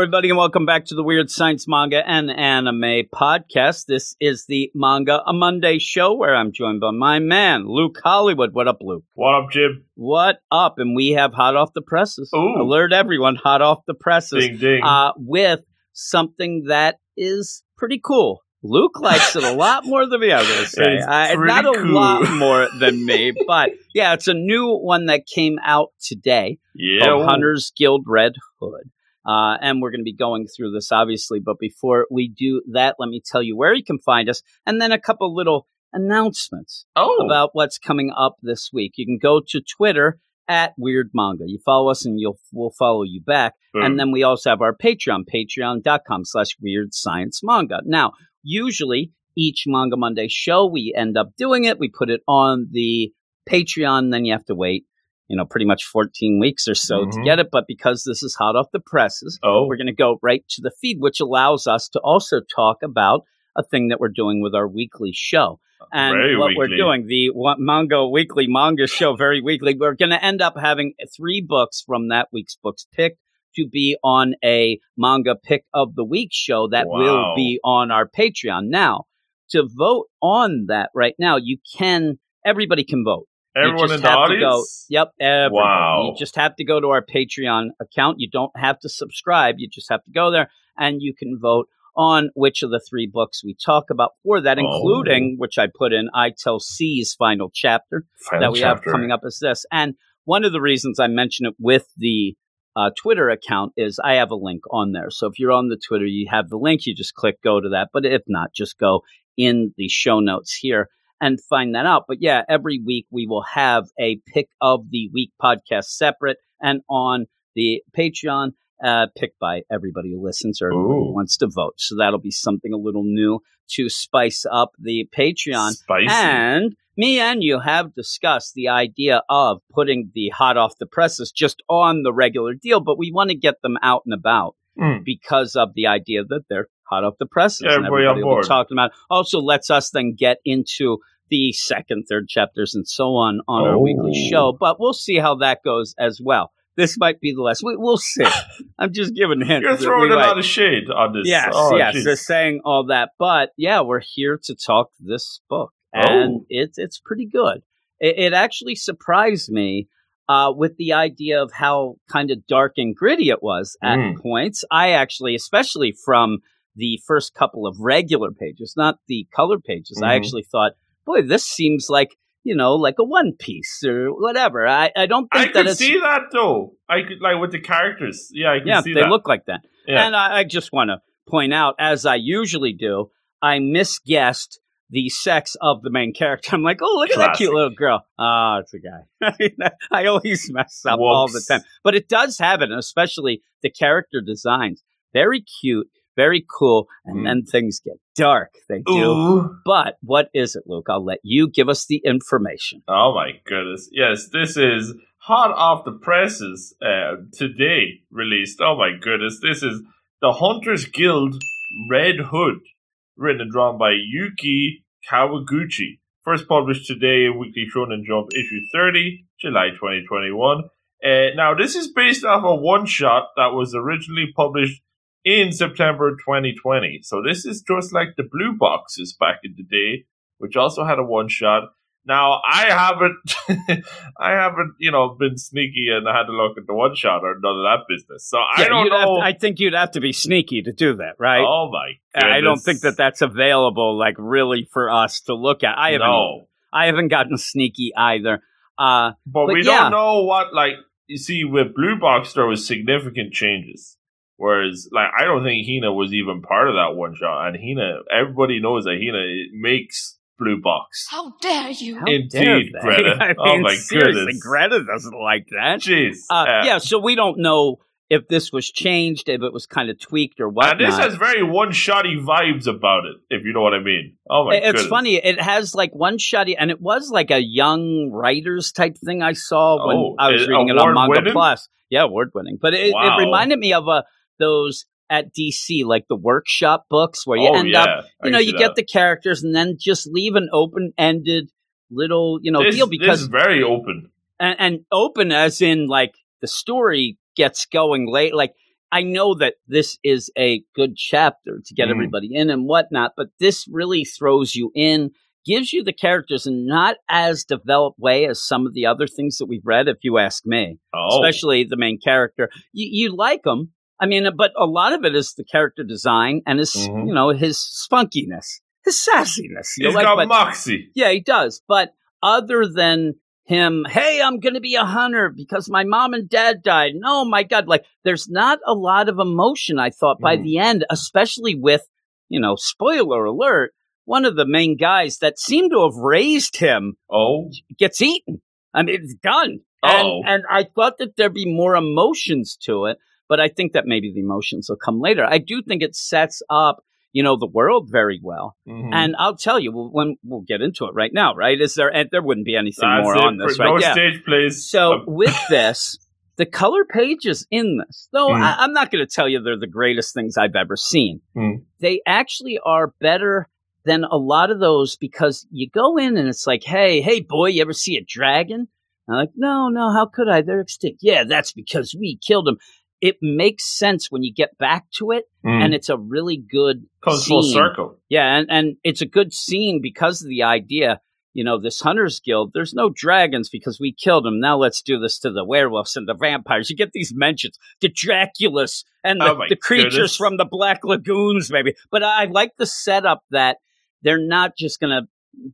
Everybody, and welcome back to the Weird Science Manga and Anime Podcast. This is the Manga a Monday show where I'm joined by my man, Luke Hollywood. What up, Luke? What up, Jim? What up? And we have hot off the presses. Ooh. Alert everyone, hot off the presses. Ding ding. Uh, with something that is pretty cool. Luke likes it a lot more than me, I'm going to say. Uh, not a cool. lot more than me, but yeah, it's a new one that came out today yeah. Hunter's Guild Red Hood. Uh, and we're going to be going through this, obviously. But before we do that, let me tell you where you can find us and then a couple little announcements Oh, about what's coming up this week. You can go to Twitter at Weird Manga. You follow us and you'll we'll follow you back. boom. And then we also have our Patreon, patreon.com slash weird science manga. Now, usually each Manga Monday show, we end up doing it. We put it on the Patreon, then you have to wait, you know, pretty much 14 weeks or so to Mhm. get it. But because this is hot off the presses, oh, we're going to go right to the feed, which allows us to also talk about a thing that we're doing with our weekly show. And Very what we're doing, the manga weekly manga show, very weekly, we're going to end up having three books from that week's books picked to be on a manga pick of the week show that will be on our Patreon. Now, to vote on that right now, you can, everybody can vote. Everyone in the to go. audience. Yep. Everybody. Wow. You just have to go to our Patreon account. You don't have to subscribe. You just have to go there and you can vote on which of the three books we talk about for that, Oh. including which I put in I Tell C's final chapter Final that we have coming up as this. And one of the reasons I mention it with the uh, Twitter account is I have a link on there. So if you're on the Twitter, you have the link. You just click go to that. But if not, just go in the show notes here and find that out. But yeah, every week we will have a pick of the week podcast separate and on the Patreon. Uh, picked by everybody who listens or who wants to vote. So that'll be something a little new to spice up the Patreon. Spicy. And me and you have discussed the idea of putting the hot off the presses just on the regular deal, but we want to get them out and about Mm. because of the idea that they're hot off the presses. Yeah, and everybody on everybody board. talking about. Also, lets us then get into the second, third chapters and so on on our weekly Oh. show. But we'll see how that goes as well. This might be the last. We, we'll see. I'm just giving hints. You're throwing a lot of shade on this. Yes, Oh, yes, jeez. they're saying all that, but yeah, we're here to talk this book, and Oh. it's it's pretty good. It, it actually surprised me uh, with the idea of how kind of dark and gritty it was at Mm. points. I actually, especially from the first couple of regular pages, not the color pages, I Mhm. actually thought, boy, this seems like you know, like a One Piece or whatever. I, I don't I think that could see that though. I could like with the characters. Yeah, I can yeah, see they that. look like that. Yeah. And I, I just want to point out, as I usually do, I misguessed the sex of the main character. I'm like, oh, look at that cute little girl. Oh, it's a guy. I always mess up all the time. But it does have it, and especially the character designs. Very cute, very cool. And Mm. then things get dark. They do. Ooh. But what is it, Luke? I'll let you give us the information. Oh my goodness. Yes, this is hot off the presses uh, today released. Oh my goodness. This is the Hunters Guild Red Hood, written and drawn by Yuki Kawaguchi. First published today, in Weekly Shonen Jump, issue 30, July 2021. Uh, now, this is based off a one shot that was originally published in September 2020. So, this is just like the blue boxes back in the day, which also had a one shot. Now I haven't, I haven't, you know, been sneaky and had to look at the one shot or none of that business. So I don't know. to- I think you'd have to be sneaky to do that, right? oh my! I don't think that that's available, like really for us to look at. I haven't, no, I haven't gotten sneaky either. Uh, but, but we yeah. don't know what. Like you see, with Blue Box, there was significant changes. Whereas, like, I don't think Hina was even part of that one shot. And Hina, everybody knows that Hina makes Blue Box. How dare you? how Indeed, dare? Greta. I Oh my seriously, goodness. Greta doesn't like that. Jeez. Uh, Uh, yeah, so we don't know if this was changed, if it was kind of tweaked or whatnot. And this has very one shotty vibes about it, if you know what I mean. Oh my it's goodness. funny. It has like one shotty, and it was like a young writers type thing I saw when Oh, I was reading it on Manga award-winning? Plus. Yeah, award winning. But it, Wow. it reminded me of uh, those at DC, like the workshop books, where you oh, end yeah. up, you know, you that. get the characters, and then just leave an open ended little, you know, this, deal because very open. and, and open as in like the story gets going late. Like I know that this is a good chapter to get Mhm. everybody in and whatnot, but this really throws you in, gives you the characters in not as developed way as some of the other things that we've read, if you ask me. Oh, Especially the main character. You, you like him. I mean, but a lot of it is the character design and his, Mhm. you know, his spunkiness, his sassiness. You he's like, got but- moxie. yeah, he does. But other than him, hey, I'm going to be a hunter because my mom and dad died. No, my God. Like, there's not a lot of emotion, I thought, by Mm. the end, especially with, you know, spoiler alert, one of the main guys that seemed to have raised him Oh, gets eaten. I mean, it's done. Oh. And, and I thought that there'd be more emotions to it, but I think that maybe the emotions will come later. I do think it sets up, you know, the world very well. mhm. And I'll tell you well, when we'll get into it right now, right? Is there? And there wouldn't be anything That's more it on this, for- right? No Yeah. stage plays. So Uh, with this, the color pages in this, though Mm. I, I'm not going to tell you they're the greatest things I've ever seen. Mm. They actually are better than a lot of those because you go in and it's like, hey, hey, boy, you ever see a dragon? I'm like, no, no, how could I? They're extinct. Yeah, that's because we killed them. It makes sense when you get back to it, mm, and it's a really good comes full circle. Yeah, and, and it's a good scene because of the idea, you know, this Hunters Guild, there's no dragons because we killed them. Now let's do this to the werewolves and the vampires. You get these mentions, the Draculas and the, Oh the creatures goodness. from the Black Lagoons, maybe. But I like the setup that they're not just going to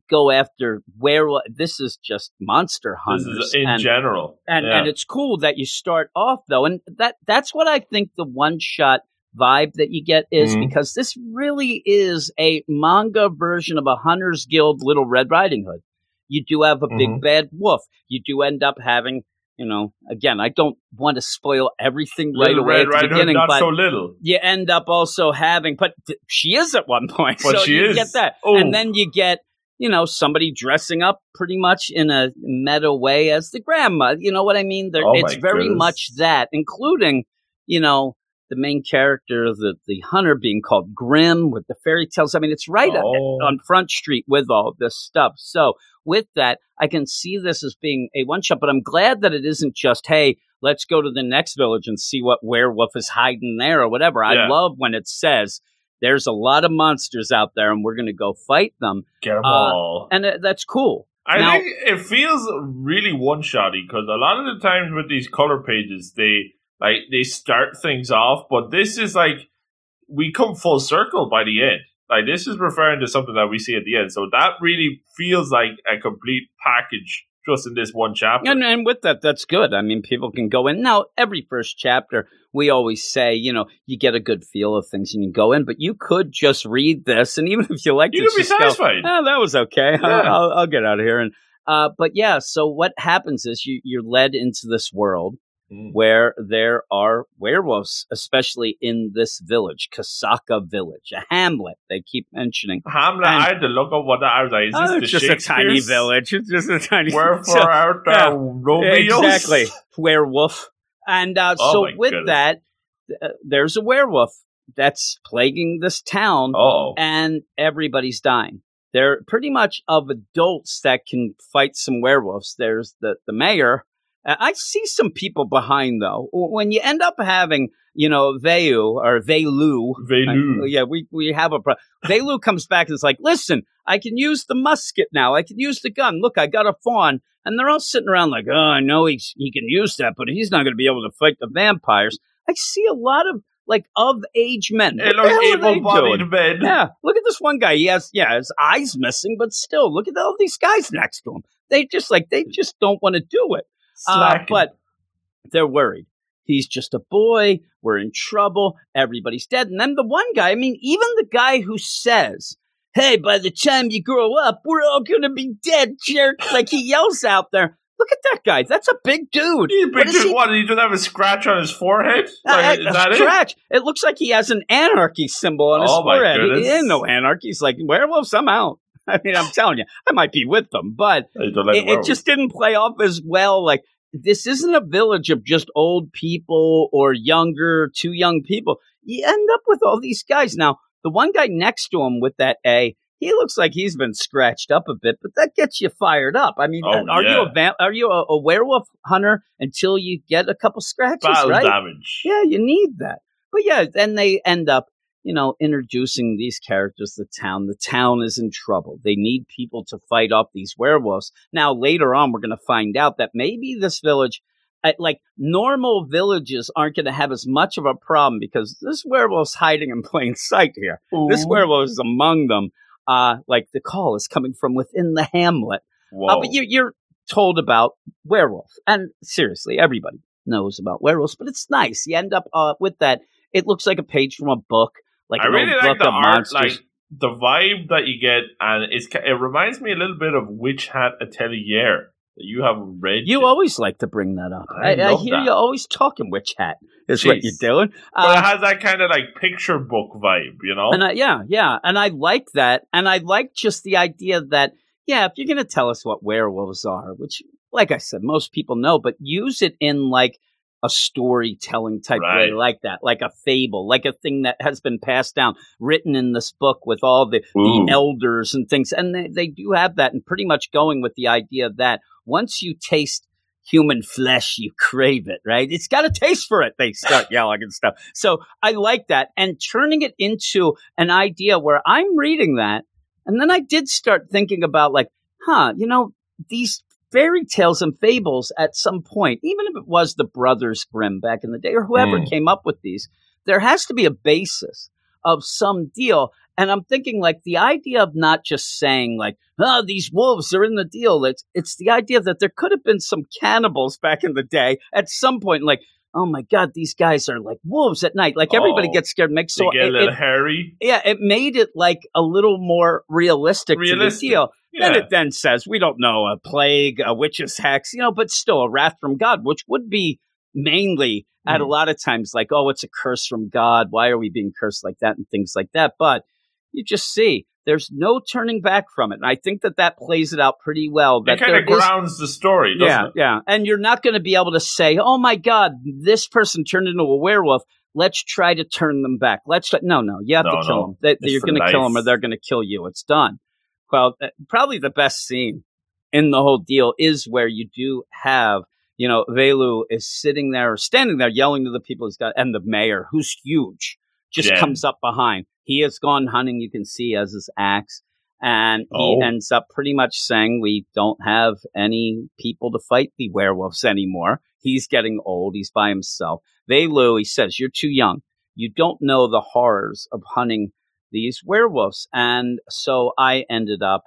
go after werewolf. This is just monster hunters. in and, general. and yeah. and it's cool that you start off though, and that that's what I think the one shot vibe that you get is Mhm. because this really is a manga version of a Hunter's Guild Little Red Riding Hood. You do have a big Mhm. bad wolf. You do end up having, you know, again, I don't want to spoil everything right Little away at the Hood, beginning, not but so little. you end up also having, but th- she is at one point, But so she you is. get that, Oh. and then you get you know somebody dressing up pretty much in a meta way as the grandma. You know what I mean? Oh it's very goodness. much that, including you know the main character, the the hunter being called Grim with the fairy tales. I mean, it's right Oh. on Front Street with all this stuff. So with that, I can see this as being a one shot, but I'm glad that it isn't just, hey, let's go to the next village and see what werewolf is hiding there or whatever. I love when it says there's a lot of monsters out there and we're going to go fight them. Get them uh, all. And uh, that's cool. I now- think it feels really one shotty because a lot of the times with these color pages, they like they start things off, but this is like we come full circle by the end. Like this is referring to something that we see at the end, so that really feels like a complete package just in this one chapter. And, and with that, that's good. I mean, people can go in. Now, every first chapter, we always say, you know, you get a good feel of things and you go in, but you could just read this. And even if you like You it, could be just go, satisfied. oh, that was okay. I'll, Yeah. I'll, I'll get out of here. And uh, but yeah, so what happens is you, you're led into this world Mm. where there are werewolves, especially in this village, Kasaka Village, a hamlet. They keep mentioning. Hamlet, And- I had to look up what that. I is Oh, it's just a tiny village. It's just a tiny. Wherefore So- art yeah. Romeos? Exactly. Werewolf. And uh, Oh so with goodness. that, uh, there's a werewolf that's plaguing this town Oh, and everybody's dying. They're pretty much of adults that can fight some werewolves. There's the, the mayor. Uh, I see some people behind though. When you end up having, you know, Veu or Velu, Velu. uh, yeah, we, we have a pro- Velu comes back and is like, listen, I can use the musket now. I can use the gun. Look, I got a fawn. And they're all sitting around like, oh, I know he's, he can use that, but he's not going to be able to fight the vampires. I see a lot of like of age men. Hey, look, are able-bodied men. Yeah, look at this one guy. He has, yeah, his eyes missing, but still, look at all these guys next to him. They just like, they just don't want to do it. Uh, but they're worried. He's just a boy. We're in trouble. Everybody's dead. And then the one guy, I mean, even the guy who says, Hey, by the time you grow up, we're all going to be dead, jerk. Like he yells out there. Look at that guy. That's a big dude. He's a big is dude. he- What? He doesn't have a scratch on his forehead? Like, Uh, is that a it? scratch. It? looks like he has an anarchy symbol on his Oh, my forehead. He ain't no anarchy. He's like, werewolves, I'm out. I mean, I'm telling you, I might be with them, but He don't like it, it just didn't play off as well. Like this isn't a village of just old people or younger, too young people. You end up with all these guys. Now, the one guy next to him with that A, he looks like he's been scratched up a bit, but that gets you fired up. I mean, Oh, are you yeah. a vamp- are you a, a werewolf hunter until you get a couple scratches, battle right? damage. Yeah, you need that. But yeah, then they end up, you know, introducing these characters to the town. The town is in trouble. They need people to fight off these werewolves. Now, later on, we're going to find out that maybe this village, like normal villages, aren't going to have as much of a problem because this werewolf's hiding in plain sight here. Ooh. This werewolf is among them. Uh, like the call is coming from within the hamlet. Uh, but you, you're told about werewolves, and seriously, everybody knows about werewolves. But it's nice. You end up uh, with that. It looks like a page from a book, like I really like the art, monsters. like the vibe that you get, and it's it reminds me a little bit of Witch Hat Atelier that you have read. you always like to bring that up. I I, I hear that. you always talking witch hat. Is what you're doing. but it um, has that kind of like picture book vibe, you know. And I, yeah, yeah, and I like that, and I like just the idea that yeah, if you're gonna tell us what werewolves are, which, like I said, most people know, but use it in like a storytelling type way, like that, like a fable, like a thing that has been passed down, written in this book with all the, the elders and things, and they, they do have that, and pretty much going with the idea that once you taste human flesh, you crave it, right? It's got a taste for it. They start yelling and stuff. So I like that. And turning it into an idea where I'm reading that. And then I did start thinking about like, huh, you know, these fairy tales and fables at some point, even if it was the Brothers Grimm back in the day or whoever Mm. came up with these, there has to be a basis of some deal. And I'm thinking like the idea of not just saying like, oh, these wolves are in the deal. It's, it's the idea that there could have been some cannibals back in the day at some point, like, oh my God, these guys are like wolves at night. Like everybody Oh. gets scared. Makes so get a it- little it- hairy. yeah, it made it like a little more realistic, Realistic. to the deal. Yeah. Then it then says we don't know a plague, a witch's hex, you know, but still a wrath from God, which would be mainly at a Mhm. lot of times like, oh, it's a curse from God. Why are we being cursed like that and things like that? But you just see there's no turning back from it, and I think that that plays it out pretty well. That it kind of there is- grounds the story, doesn't yeah, it? yeah. And you're not going to be able to say, "Oh my God, this person turned into a werewolf. Let's try to turn them back." Let's try. No, no. You have No, to kill no. them. They, you're going to kill them, or they're going to kill you. It's done. Well, uh, probably the best scene in the whole deal is where you do have, you know, Velu is sitting there, or standing there, yelling to the people he's got, and the mayor, who's huge, just comes up behind. He has gone hunting. You can see as his axe. And he Oh. ends up pretty much saying, We don't have any people to fight the werewolves anymore. He's getting old. He's by himself. Velu, he says, You're too young. You don't know the horrors of hunting these werewolves. And so I ended up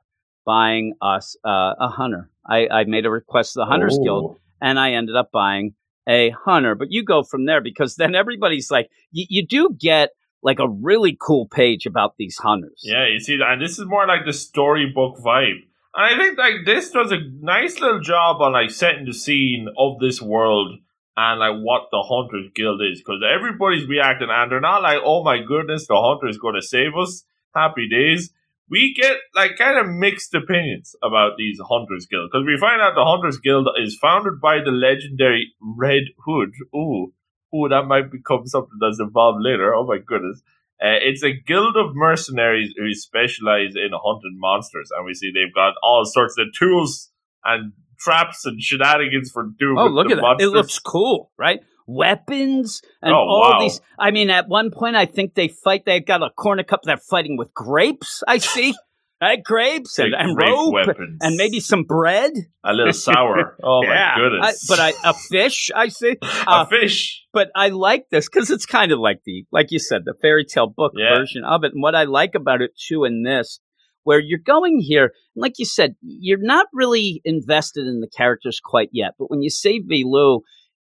buying us uh, a hunter. I, I made a request to the Hunters Oh. Guild, and I ended up buying a hunter. But you go from there because then everybody's like, you, do get like a really cool page about these hunters. Yeah, you see, and this is more like the storybook vibe. And I think like this does a nice little job on like setting the scene of this world and like what the Hunters Guild is, because everybody's reacting and they're not like, "Oh my goodness, the Hunter is going to save us." Happy days. We get like kind of mixed opinions about these Hunters Guild because we find out the Hunters Guild is founded by the legendary Red Hood. Ooh, ooh, that might become something that's involved later. Oh my goodness. Uh, it's a guild of mercenaries who specialize in hunting monsters, and we see they've got all sorts of tools and traps and shenanigans for doing. Oh, look at that. It looks cool, right? Weapons and Oh, all wow. these. I mean, at one point, I think they fight, they've got a cornucopia, they're fighting with grapes, I see. right? Grapes and, and grape rope weapons. and maybe some bread. a little sour. Oh yeah. my goodness! I, but I, a fish, I see. a uh, fish. but I like this because it's kind of like the, like you said, the fairy tale book Yeah. version of it. And what I like about it too in this, where you're going here, like you said, you're not really invested in the characters quite yet. But when you say Velu,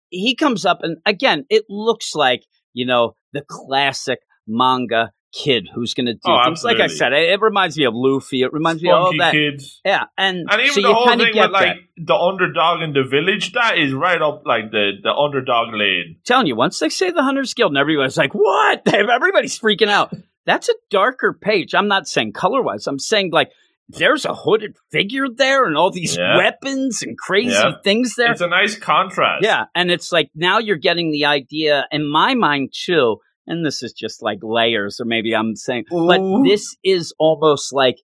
he comes up and again, it looks like, you know, the classic manga kid who's going to do Oh, things. Like I said, it, it reminds me of Luffy. It reminds me of all Spunky that. kid. Yeah. And, And even so the you whole thing with like that. the underdog in the village, that is right up like the, the underdog lane. telling you, once they say the Hunters Guild, and everybody's like, "What?" Everybody's freaking out. That's a darker page. I'm not saying color wise. I'm saying like there's a hooded figure there, and all these Yeah. weapons and crazy Yeah. things there. It's a nice contrast. yeah, and it's like now you're getting the idea in my mind too. And this is just like layers, or maybe I'm saying, but this is almost like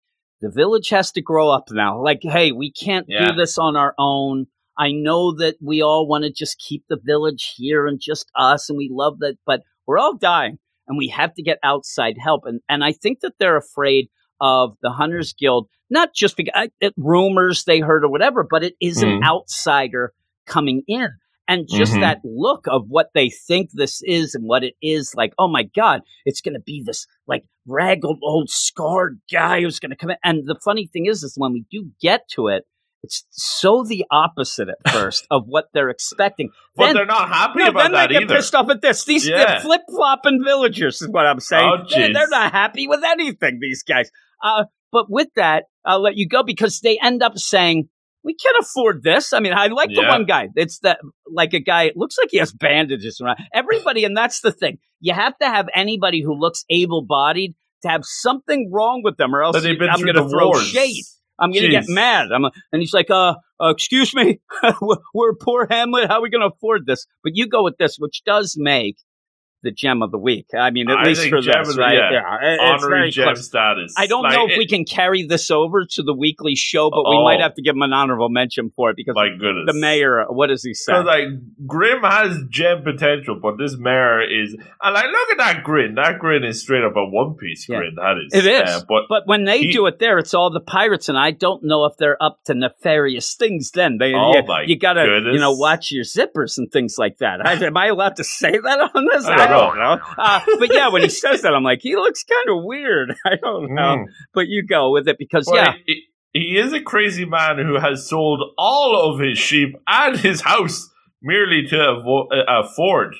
the village has to grow up now. Like, hey, we can't Yeah. do this on our own. I know that we all want to just keep the village here and just us, and we love that, but we're all dying, and we have to get outside help. And and I think that they're afraid of the Hunters Guild, not just because uh, rumors they heard or whatever, but it is mm. an outsider coming in. And just mm-hmm. that look of what they think this is and what it is like, oh my God, it's going to be this like ragged old scarred guy who's going to come in. And the funny thing is, is when we do get to it, it's so the opposite at first of what they're expecting. But then, they're not happy no, about then that they get either. pissed off at this. These yeah. flip flopping villagers is what I'm saying. Oh, they're, they're, not happy with anything. These guys. Uh, but with that, I'll let you go because they end up saying, we can't afford this. I mean, I like the one guy. It's that like a guy. It looks like he has bandages around everybody, and that's the thing. You have to have anybody who looks able-bodied to have something wrong with them, or else I'm going to throw wars. shade. I'm going to get mad. I'm, and he's like, uh, uh excuse me, we're poor Hamlet. How are we going to afford this? But you go with this, which does make the gem of the week. I mean, at I least for this, right? Yeah, yeah. honorary gem close. status. I don't like, know if it, we can carry this over to the weekly show, but we might have to give him an honorable mention for it because my goodness. the mayor. What does he say? like Grim has gem potential, but this mayor is. And like, look at that grin. That grin is straight up a One Piece yeah. grin. That is. It is. Uh, but but when they he, do it there, it's all the pirates, and I don't know if they're up to nefarious things. Then they, oh you, my you gotta goodness. you know watch your zippers and things like that. I, am I allowed to say that on this? I don't, know. Uh, but yeah, when he says that, I'm like, he looks kind of weird. I don't know, mm. but you go with it because well, yeah. He, he is a crazy man who has sold all of his sheep and his house merely to avo- uh, afford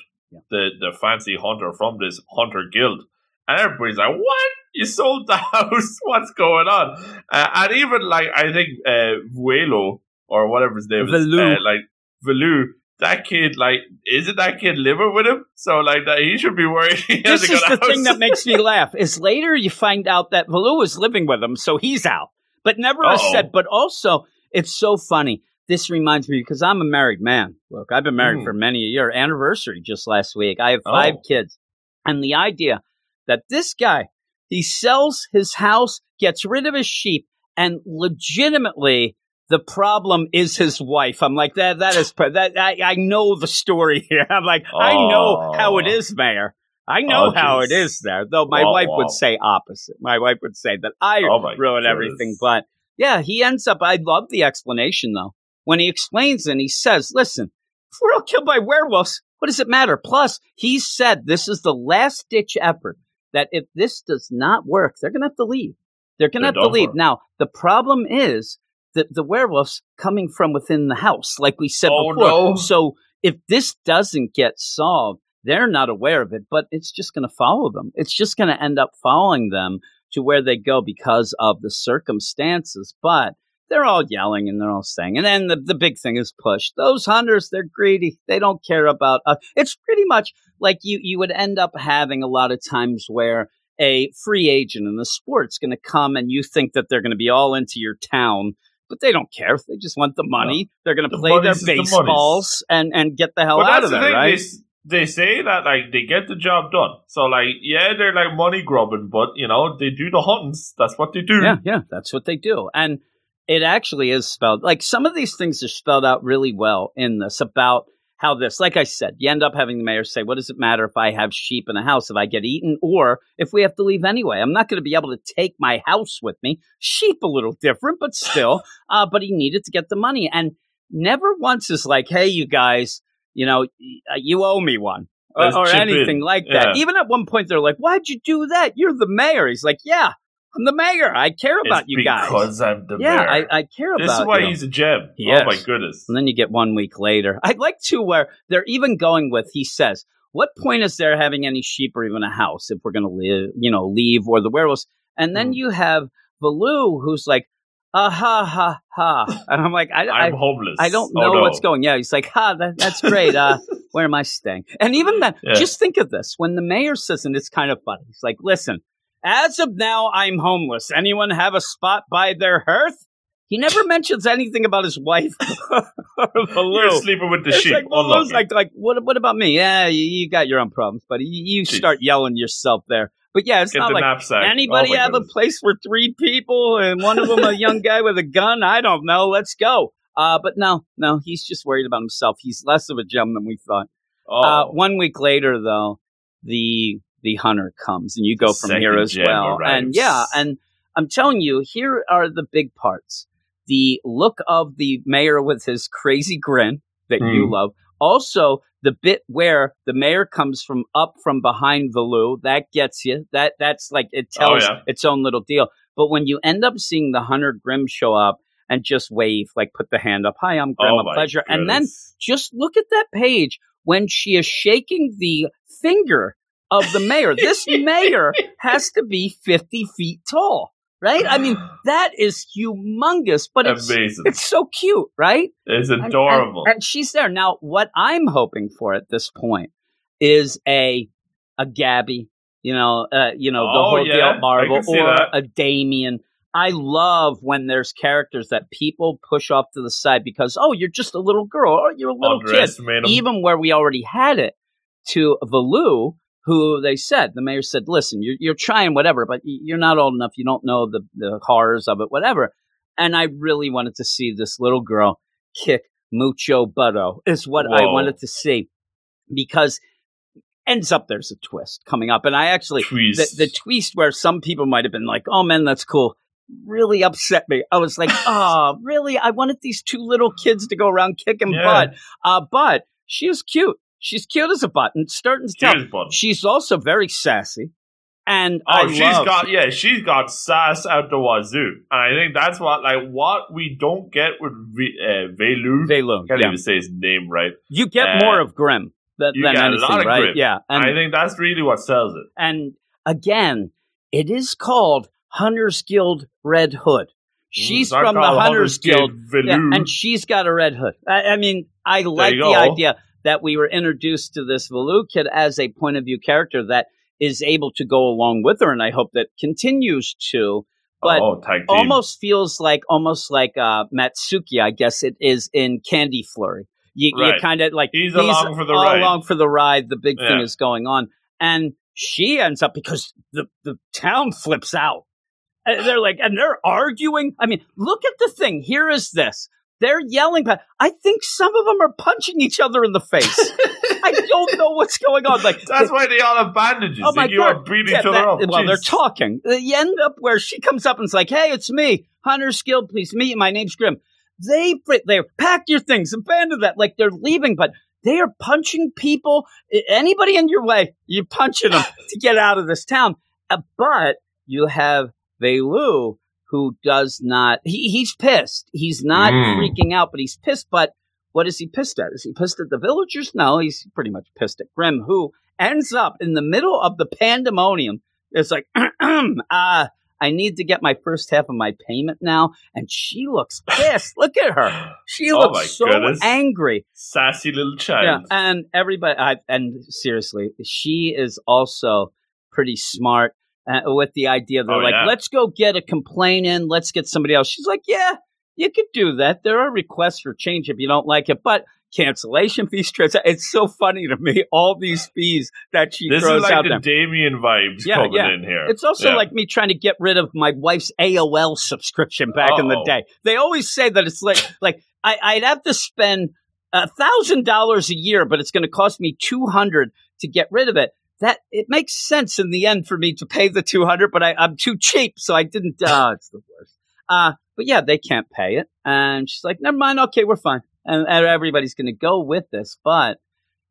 the, the fancy hunter from this hunter guild. And everybody's like, what? You sold the house? What's going on? Uh, and even like, I think, uh, Vuelo, or whatever his name Valu. is, uh, like, Valu, that kid, like, isn't that kid living with him? So, like, that he should be worried. this is the house. thing that makes me laugh. Is later you find out that Valu is living with him, so he's out, but never Uh-oh. said. But also, it's so funny. This reminds me because I'm a married man. Look, I've been married mm. for many a year. Anniversary just last week. I have five oh. kids, and the idea that this guy he sells his house, gets rid of his sheep, and legitimately the problem is his wife. I'm like that. That is that. I, I know the story here. I'm like oh. I know how it is, Mayor. I know oh, how it is there. Though my wife would say opposite. My wife would say that I oh, ruin everything. But yeah, he ends up. I love the explanation though when he explains and he says, "Listen, if we're all killed by werewolves, what does it matter?" Plus, he said this is the last ditch effort. That if this does not work, they're going to have to leave. They're going to have to leave. Now, the problem is the, the werewolves coming from within the house, like we said oh, before. No. So if this doesn't get solved, they're not aware of it, but it's just going to follow them. It's just going to end up following them to where they go because of the circumstances. But they're all yelling and they're all saying, and then the, the big thing is push. Those hunters, they're greedy. They don't care about. Uh, it's pretty much like you you would end up having a lot of times where a free agent in the sport's going to come and you think that they're going to be all into your town but they don't care. They just want the money. No. They're going to the play their baseballs the and and get the hell but out of there, the right? They, they say that like they get the job done. So like yeah, they're like money grubbing, but you know they do the huntings. That's what they do. Yeah, yeah, that's what they do. And it actually is spelled like some of these things are spelled out really well in this about how this, like I said, you end up having the mayor say, what does it matter if I have sheep in a house, if I get eaten, or if we have to leave anyway? I'm not going to be able to take my house with me. Sheep a little different, but still. uh, but he needed to get the money. And never once is like, hey, you guys, you know, uh, you owe me one. Or, or anything in. like that. Yeah. Even at one point, they're like, "Why'd you do that? You're the mayor." He's like, "Yeah, I'm the mayor. I care about it's you guys. Because I'm the yeah, mayor. I, I care this about. This is why you. he's a gem. He oh is. my goodness! And then you get one week later. I'd like to where they're even going with. He says, "What point is there having any sheep or even a house if we're going to live, you know, leave or the werewolves?" And then mm. you have Valu, who's like, "Ah ha ha ha," and I'm like, I, "I'm I, homeless. I don't oh, know no. what's going." Yeah, he's like, "Ha, that, that's great. Uh, where am I staying?" And even then, yeah. just think of this: when the mayor says, and it's kind of funny. He's like, "Listen." As of now, I'm homeless. Anyone have a spot by their hearth? He never mentions anything about his wife. You're sleeping with the it's sheep. Like, like, like, what, what about me? Yeah, you, you got your own problems, buddy. You, you start yelling yourself there. But yeah, it's Get not like knapsack. anybody oh have goodness. a place for three people and one of them a young guy with a gun. I don't know. Let's go. Uh, but no, no, he's just worried about himself. He's less of a gem than we thought. Oh. Uh, one week later, though, the the hunter comes, and you go from Second here as well. And yeah, and I'm telling you, here are the big parts: the look of the mayor with his crazy grin that you Hmm. love. Also, the bit where the mayor comes from up from behind Valu, that gets you. That that's like it Oh, tells yeah. its own little deal. But when you end up seeing the hunter Grim show up and just wave, like put the hand up, hi, I'm Grim, oh a pleasure, and then just look at that page when she is shaking the finger of the mayor. this mayor has to be 50 feet tall, right? I mean, that is humongous, but it's, amazing. it's so cute, right? It's And- and- adorable. And, she's there. Now, what I'm hoping for at this point is a a Gabby, you know, uh, you know, the Oh, whole yeah, deal Marvel I can see or that. a Damien. I love when there's characters that people push off to the side because, oh, you're just a little girl or you're a little kid. Even where we already had it to Valu, who they said, the mayor said, listen, you're, you're trying whatever, but you're not old enough. You don't know the, the horrors of it, whatever. And I really wanted to see this little girl kick Mucho Butto is what I wanted to see because ends up there's a twist coming up. And I actually, the, Twist. the twist where some people might have been like, oh man, that's cool. Really upset me. I was like, oh, really? I wanted these two little kids to go around kicking Yeah. butt. Uh, but she is cute. She's cute as a button. Starting to tell. Cheers, bud. She's also very sassy. And Oh, I she's love, got yeah, she's got sass out the wazoo, and I think that's what like what we don't get with v- uh, Velu. Velu. Can't Yeah. even say his name right. You get uh, more of Grim than, than anything, lot of right? Grim. Yeah. And, I think that's really what sells it. and again, it is called Hunters Guild Red Hood. She's It's from the called Hunters Guild. Velu. Yeah, and she's got a red hood. I, I mean, I like the go. idea that we were introduced to this Valu kid as a point of view character that is able to go along with her, and I hope that continues to. But oh, almost feels like almost like uh, Matsuki, I guess it is in Candy Flurry. You, Right. kind of like He's along for the ride. along for the ride. The big thing is going on, and she ends up because the the town flips out. And they're like, and they're arguing. I mean, look at the thing. Here is this. They're yelling, but I think some of them are punching each other in the face. I don't know what's going on. Like That's why they all have bandages. Oh my you God. are beating yeah, each other that- up. Well, they're talking. You end up where she comes up and is like, "Hey, it's me, Hunters Guild. Please meet. My name's Grim." They they're pack your things, abandon that. Like they're leaving, but they are punching people. Anybody in your way, you're punching them to get out of this town. Uh, but you have Velu who does not. He, he's pissed. He's not Mm. freaking out, but he's pissed. But what is he pissed at? Is he pissed at the villagers? No, he's pretty much pissed at Grim, who ends up in the middle of the pandemonium. It's like, uh, I need to get my first half of my payment now. And she looks pissed. Look at her. She Oh looks so goodness. angry. Sassy little child. Yeah. And everybody, I, and seriously, she is also pretty smart uh, with the idea. They're Oh, like, yeah. let's go get a complaint in. Let's get somebody else. She's like, yeah, you could do that. There are requests for change if you don't like it, but cancellation fees. trans- It's so funny to me. All these fees that she This throws is like out the there. Damien vibes Yeah, coming yeah. in here. It's also Yeah. like me trying to get rid of my wife's AOL subscription back in the day. They always say that it's like like I, I'd have to spend a thousand dollars a year, but it's going to cost me two hundred to get rid of it. That it makes sense in the end for me to pay the two hundred, but I, I'm too cheap, so I didn't. Uh, it's the worst. Uh, but yeah, they can't pay it, and she's like, "Never mind, okay, we're fine." And, and everybody's going to go with this, but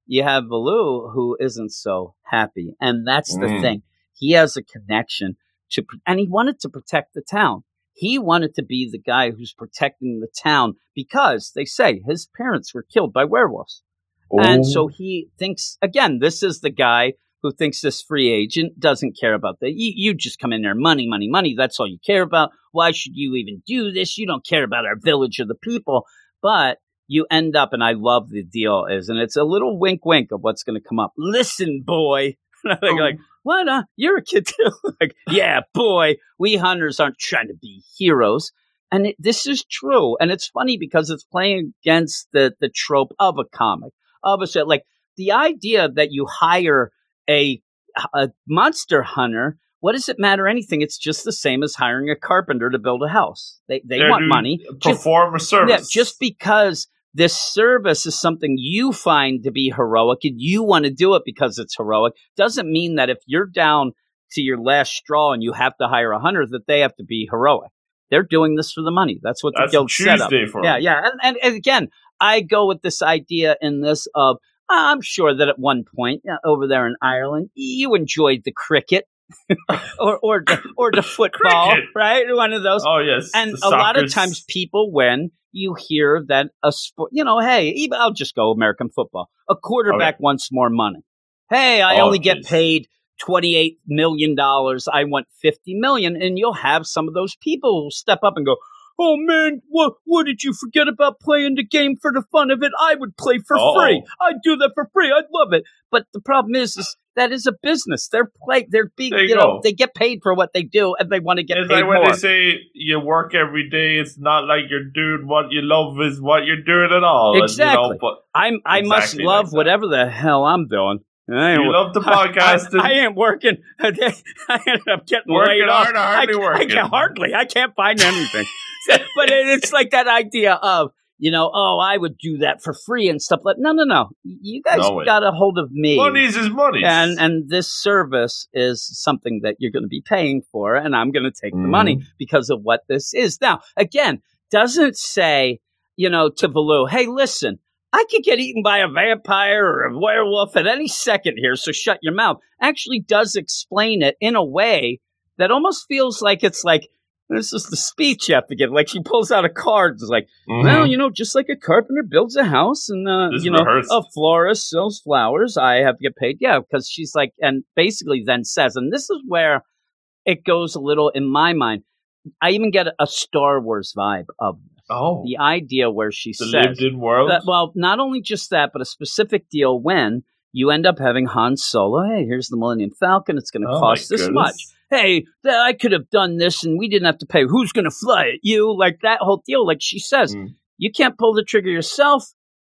you have Baloo who isn't so happy, and that's the Mm. thing. He has a connection to, and he wanted to protect the town. He wanted to be the guy who's protecting the town because they say his parents were killed by werewolves. And Oh. so he thinks, again, this is the guy who thinks this free agent doesn't care about that. You, you just come in there, money, money, money. That's all you care about. Why should you even do this? You don't care about our village or the people. But you end up, and I love the deal is, and it's a little wink, wink of what's going to come up. Listen, boy. And like, what? Uh, you're a kid too. like, yeah, boy, we hunters aren't trying to be heroes. And it, this is true. And it's funny because it's playing against the, the trope of a comic, of a set. Like the idea that you hire a, a monster hunter, what does it matter anything? It's just the same as hiring a carpenter to build a house. They, they They're want money. Just, Perform a service. yeah, just because this service is something you find to be heroic and you want to do it because it's heroic doesn't mean that if you're down to your last straw and you have to hire a hunter that they have to be heroic. They're doing this for the money. That's what the That's guild set up. For Yeah, yeah. And, and, and again, I go with this idea in this of I'm sure that at one point uh, over there in Ireland, you enjoyed the cricket or or the, or the football, Cricket. right? One of those. Oh yes, and a lot of times, people when you hear that a sport, you know, hey, I'll just go American football. A quarterback wants more money. Hey, I Oh, only get paid twenty-eight million dollars. I want fifty million, and you'll have some of those people step up and go. Oh man, what what did you forget about playing the game for the fun of it? I would play for Uh-oh. free. I'd do that for free. I'd love it. But the problem is, is that is a business. They're play. They're being, you you, know, they get paid for what they do, and they want to get It's paid like when more. they say you work every day. It's not like you're doing what you love is what you're doing at all. And, Exactly. you know, but I'm I must love like whatever the hell I'm doing. I you love the I, podcasting. I ain't working. I ended up getting Working laid off. hard hardly I, I working? can hardly. I can't find anything. but it, it's like that idea of you know, oh, I would do that for free and stuff like. No, no, no. You guys No got a hold of me. Money's is money. and and this service is something that you're going to be paying for, and I'm going to take the money Mm-hmm. because of what this is. Now, again, doesn't say you know to Valoo, hey, listen, I could get eaten by a vampire or a werewolf at any second here, so shut your mouth. Actually, does explain it in a way that almost feels like it's like. This is the speech you have to give. Like she pulls out a card. It's like, Mhm. well, you know, just like a carpenter builds a house and, uh, you know, rehearsed. a florist sells flowers, I have to get paid. Yeah, because she's like, and basically then says, and this is where it goes a little in my mind. I even get a Star Wars vibe of. Oh, the idea where she the says, lived-in world. that, well, not only just that, but a specific deal when you end up having Han Solo. Hey, here's the Millennium Falcon. It's going to Oh, cost this goodness. much. Hey, th- I could have done this and we didn't have to pay. Who's going to fly it? You like that whole deal. Like she says, Mm. you can't pull the trigger yourself.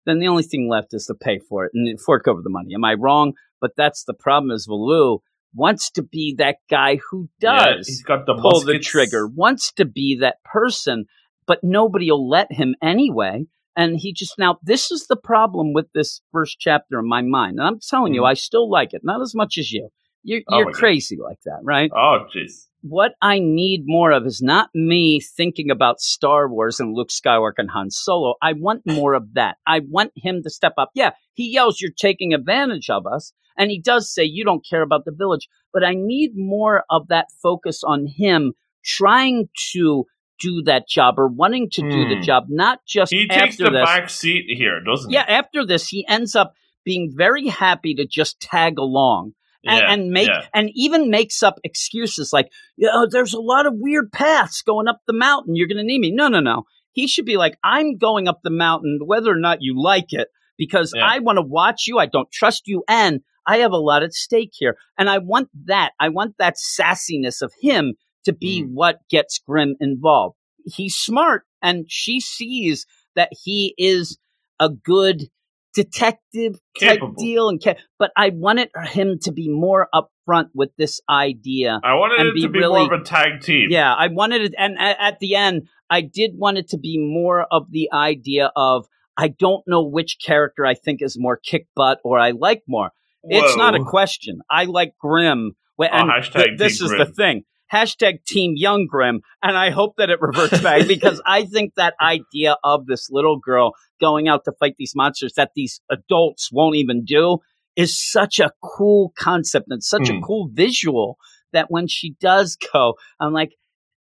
Then the only thing left is to pay for it and fork over the money. Am I wrong? But that's the problem. Is Valu wants to be that guy who Yeah, does he's got the pull the trigger, wants to be that person, but nobody will let him anyway. And he just now, this is the problem with this first chapter in my mind. And I'm telling you, Mhm. I still like it, not as much as you. You're, Oh you're God. crazy like that, right? Oh, jeez. What I need more of is not me thinking about Star Wars and Luke Skywalker and Han Solo. I want more of that. I want him to step up. Yeah, he yells, You're taking advantage of us. And he does say, You don't care about the village. But I need more of that focus on him trying to do that job or wanting to do the Hmm. job, not just He takes the this. back seat here, doesn't Yeah, after this, he ends up being very happy to just tag along and, Yeah, and make yeah. and even makes up excuses like, you know, there's a lot of weird paths going up the mountain. You're going to need me. No, no, no. He should be like, I'm going up the mountain, whether or not you like it, because Yeah. I want to watch you. I don't trust you, and I have a lot at stake here. And I want that. I want that sassiness of him to be Mm. what gets Grim involved. He's smart, and she sees that he is a good detective type Capable. deal and ca- but I wanted him to be more upfront with this idea. I wanted it be to be really- more of a tag team. Yeah, I wanted it and a- at the end I did want it to be more of the idea of I don't know which character I think is more kick butt or I like more. It's not a question. I like Grim. Wh- Oh, And th- this is the thing. Hashtag Team Young Grim. And I hope that it reverts back because I think that idea of this little girl going out to fight these monsters that these adults won't even do is such a cool concept and such a Hmm. cool visual that when she does go, I'm like,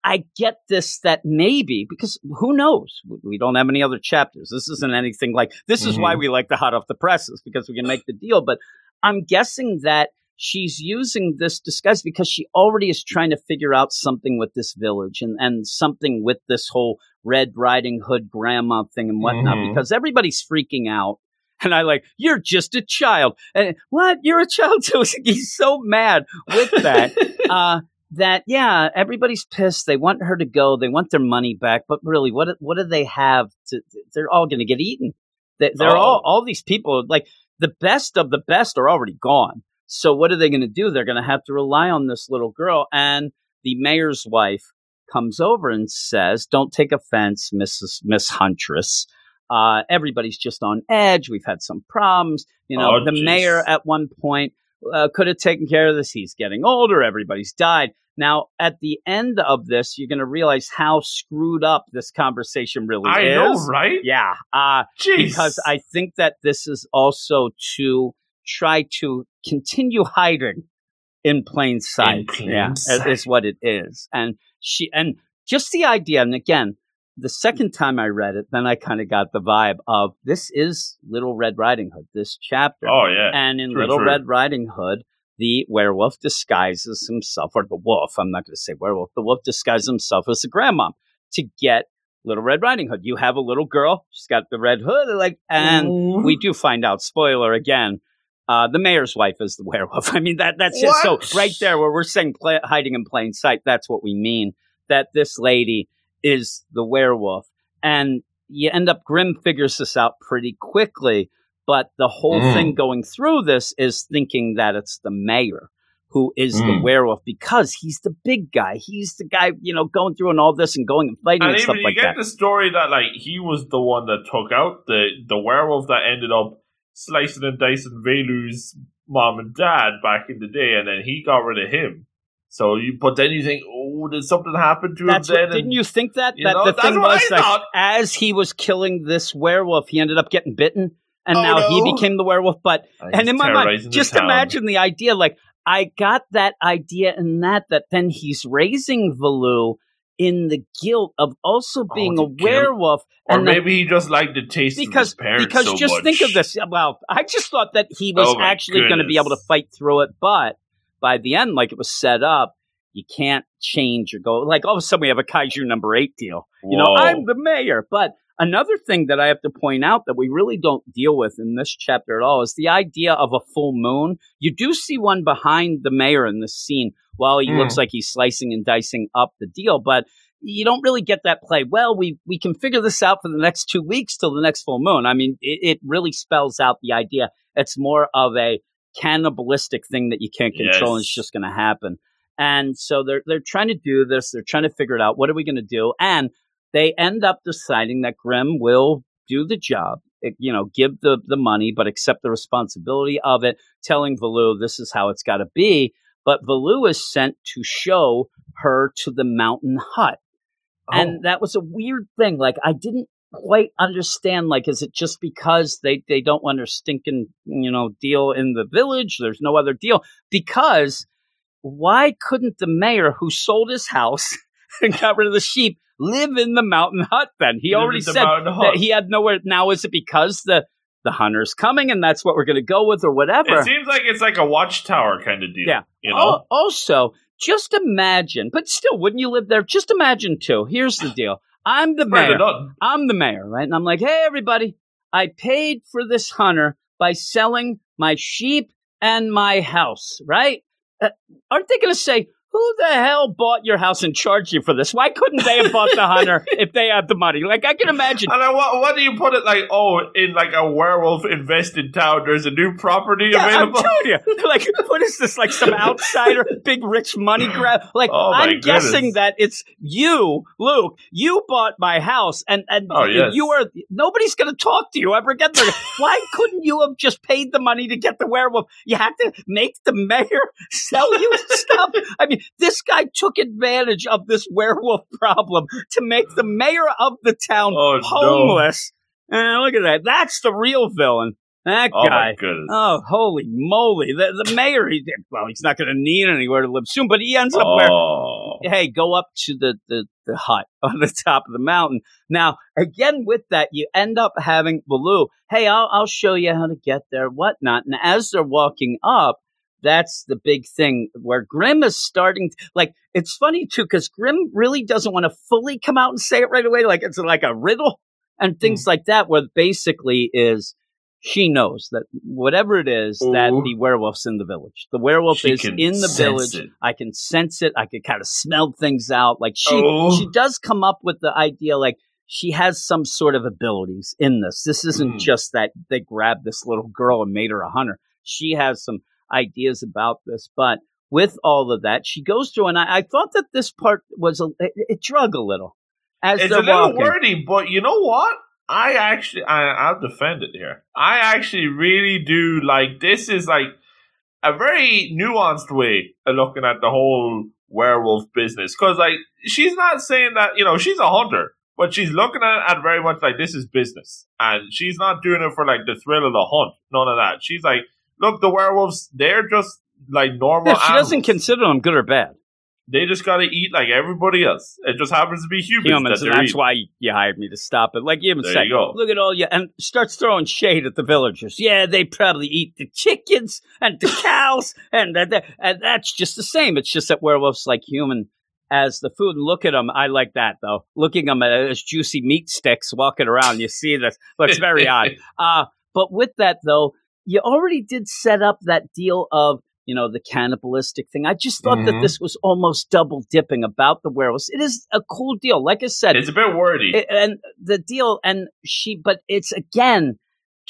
I get this that maybe because who knows? We- don't have any other chapters. This isn't anything like this is why Mhm. we like the hot off the presses because we can make the deal. But I'm guessing that she's using this disguise because she already is trying to figure out something with this village and, and something with this whole Red Riding Hood grandma thing and whatnot Mhm. because everybody's freaking out. And I like, you're just a child. And what? You're a child too. He's so mad with that. uh, that yeah, everybody's pissed. They want her to go. They want their money back. But really, what what do they have? To they're all going to get eaten. They, they're Oh. all all these people like the best of the best are already gone. So what are they going to do? They're going to have to rely on this little girl. And the mayor's wife comes over and says, "Don't take offense, Mrs. Miss Huntress. Uh, everybody's just on edge. We've had some problems. You know, Oh, the jeez. mayor at one point uh, could have taken care of this. He's getting older. Everybody's died. Now, at the end of this, you're going to realize how screwed up this conversation really I is. know, right? Yeah. Uh, Jeez. because I think that this is also to try to continue hiding in plain sight. plain yeah, sight. is what it is. And she and just the idea. And again, the second time I read it, then I kind of got the vibe of this is Little Red Riding Hood. This chapter, oh yeah. and in true, Little true. Red Riding Hood. The werewolf disguises himself, or the wolf, I'm not going to say werewolf, the wolf disguises himself as a grandma to get Little Red Riding Hood. You have a little girl, she's got the red hood, like, and Ooh. we do find out, spoiler again, uh, the mayor's wife is the werewolf. I mean, that that's it. So right there, where we're saying pla hiding in plain sight, that's what we mean. That this lady is the werewolf, and you end up Grim figures this out pretty quickly. But the whole Mm. thing going through this is thinking that it's the mayor who is the Mm. werewolf because he's the big guy. He's the guy, you know, going through and all this and going and fighting and, And stuff even you like get that. the story that like he was the one that took out the the werewolf that ended up slicing and dicing Velou's mom and dad back in the day, and then he got rid of him. So you, but then you think, oh, did something happen to That's him then? didn't And- you think that? you that know, the thing was like, as he was killing this werewolf, he ended up getting bitten, and Oh, now he became the werewolf. But Oh, and in my mind, just town. imagine the idea. Like I got that idea in that that then he's raising Velou in the guilt of also oh, being Oh, a guilt. werewolf, or and that- maybe he just liked the taste because of his parents because so just much. think of this. Well, I just thought that he was Oh actually going to be able to fight through it, but by the end, like it was set up, you can't change your goal. Like all of a sudden, we have a kaiju number eight deal. You know, I'm the mayor. But another thing that I have to point out that we really don't deal with in this chapter at all is the idea of a full moon. You do see one behind the mayor in this scene while he Mm. looks like he's slicing and dicing up the deal, but you don't really get that play. Well, we we can figure this out for the next two weeks till the next full moon. I mean, it, it really spells out the idea. It's more of a cannibalistic thing that you can't control and it's just going to happen. And so they're they're trying to do this. They're trying to figure it out. What are we going to do? And they end up deciding that Grim will do the job. Eh, you know, give the the money, but accept the responsibility of it. Telling Velou this is how it's got to be. But Velou is sent to show her to the mountain hut, Oh. and that was a weird thing. Like I didn't quite understand. Like, is it just because they they don't want their stinking you know deal in the village? There's no other deal because why couldn't the mayor who sold his house and got rid of the sheep live in the mountain hut then? He Live already said that he had nowhere. Now, is it because the the hunter's coming and that's what we're going to go with or whatever? It seems like it's like a watchtower kind of deal. Yeah. You know? Also, just imagine, but still, wouldn't you live there? Just imagine, too. Here's the deal I'm the mayor. I'm the mayor, right? And I'm like, hey, everybody, I paid for this hunter by selling my sheep and my house, right? Uh, aren't they going to say, who the hell bought your house and charged you for this? Why couldn't they have bought the hunter if they had the money? Like, I can imagine. And what, what do you put it like? Oh, in like a werewolf invested town, there's a new property Yeah, I'm available. telling you. Like, what is this? Like some outsider, big rich money grab? Like, Oh, I'm guessing that it's you, Luke. You bought my house, and and Oh, yes. you are. Nobody's going to talk to you ever again. Why couldn't you have just paid the money to get the werewolf? You had to make the mayor sell you stuff. I mean, this guy took advantage of this werewolf problem to make the mayor of the town Oh, no. homeless. And look at that. That's the real villain. That Oh guy. Oh, holy moly. The, the mayor, he, well, he's not going to need anywhere to live soon, but he ends up where, Oh. hey, go up to the, the, the hut on the top of the mountain. Now, again, with that, you end up having Baloo, hey, I'll, I'll show you how to get there, whatnot. And as they're walking up, that's the big thing where Grim is starting. like, it's funny too, because Grim really doesn't want to fully come out and say it right away. Like, it's like a riddle and things Hmm. like that, where basically is she knows that whatever it is that the werewolf's in the village. The werewolf She is in the village. it. I can sense it. I can kind of smell things out. Like she Oh. she does come up with the idea like she has some sort of abilities in this. This isn't Mm. just that they grabbed this little girl and made her a hunter. She has some ideas about this, but with all of that, she goes through, and I, I thought that this part was a it, it drug a little as It's a little walking. wordy, but you know what? I actually, I, I'll defend it here. I actually really do like this. Is like a very nuanced way of looking at the whole werewolf business because like she's not saying that you know she's a hunter but she's looking at it at very much like this is business and she's not doing it for like the thrill of the hunt none of that she's like look the werewolves they're just like normal Yeah, she animals. doesn't consider them good or bad. they just gotta eat like everybody else it just happens to be humans, Humans, that and that's eating. why you hired me to stop it. Like you even There said, you go. look at all you and starts throwing shade at the villagers. Yeah, they probably eat the chickens and the cows, and that, and that's just the same. It's just that werewolves like human as the food. And look at them. I like that though. Looking at them as juicy meat sticks walking around. You see this looks very odd. Uh, but with that though, you already did set up that deal of you know the cannibalistic thing. I just thought that Mhm. this was almost double dipping about the werewolves. It is a cool deal, like I said. it's a bit wordy it- and the deal, and she, but it's again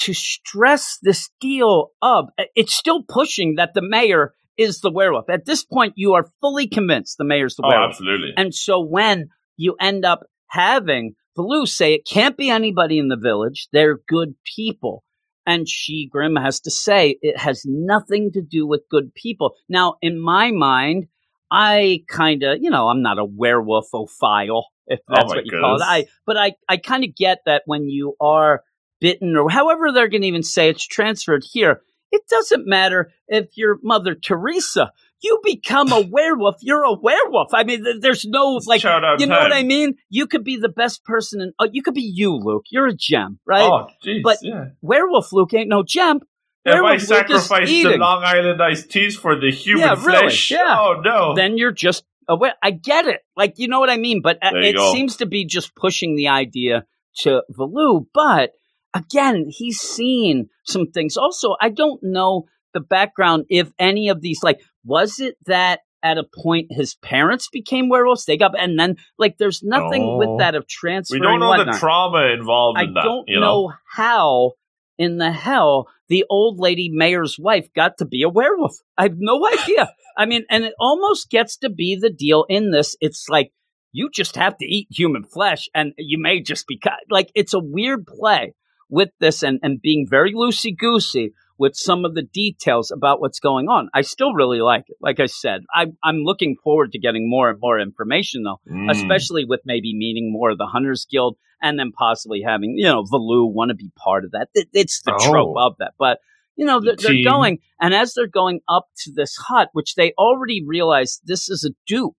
to stress this deal up. it's still pushing that the mayor is the werewolf. At this point, you are fully convinced the mayor's the oh werewolf. absolutely And so when you end up having Velou say it can't be anybody in the village, they're good people. And she, Grimm, has to say it has nothing to do with good people. Now, in my mind, I kind of, you know, I'm not a werewolf werewolfophile, if Oh that's my what you call it. goodness. I, but I, I kind of get that when you are bitten or however they're going to even say it's transferred here, it doesn't matter if you're Mother Teresa. You become a werewolf, you're a werewolf. I mean, there's no like, Shout out you know time. what I mean? You could be the best person, and oh, you could be you, Luke. You're a gem, right? oh jeez But- yeah Werewolf Luke ain't no gem. if I sacrifice the. Long Island iced teas for the human Yeah, really, flesh, yeah. oh no! Then you're just a I get it. Like, you know what I mean? But uh, it go. seems to be just pushing the idea to Velou. But again, he's seen some things. Also, I don't know the background if any of these, like, was it that at a point his parents became werewolves? They got, and then, like, there's nothing No. with that of we transferring. don't know the trauma involved I in that. don't you know how in the hell the old lady mayor's wife got to be a werewolf. I have no idea. I mean, and it almost gets to be the deal in this. It's like you just have to eat human flesh, and you may just be cut. Like it's a weird play with this, and and being very loosey goosey with some of the details about what's going on. I still really like it. Like I said, I, I'm looking forward to getting more and more information though Mm. especially with maybe meeting more of the Hunters Guild and then possibly having, you know, Velou want to be part of that. It- it's the trope Oh. of that. But, you know, The they're, they're going, and as they're going up to this hut, which they already realize this is a dupe.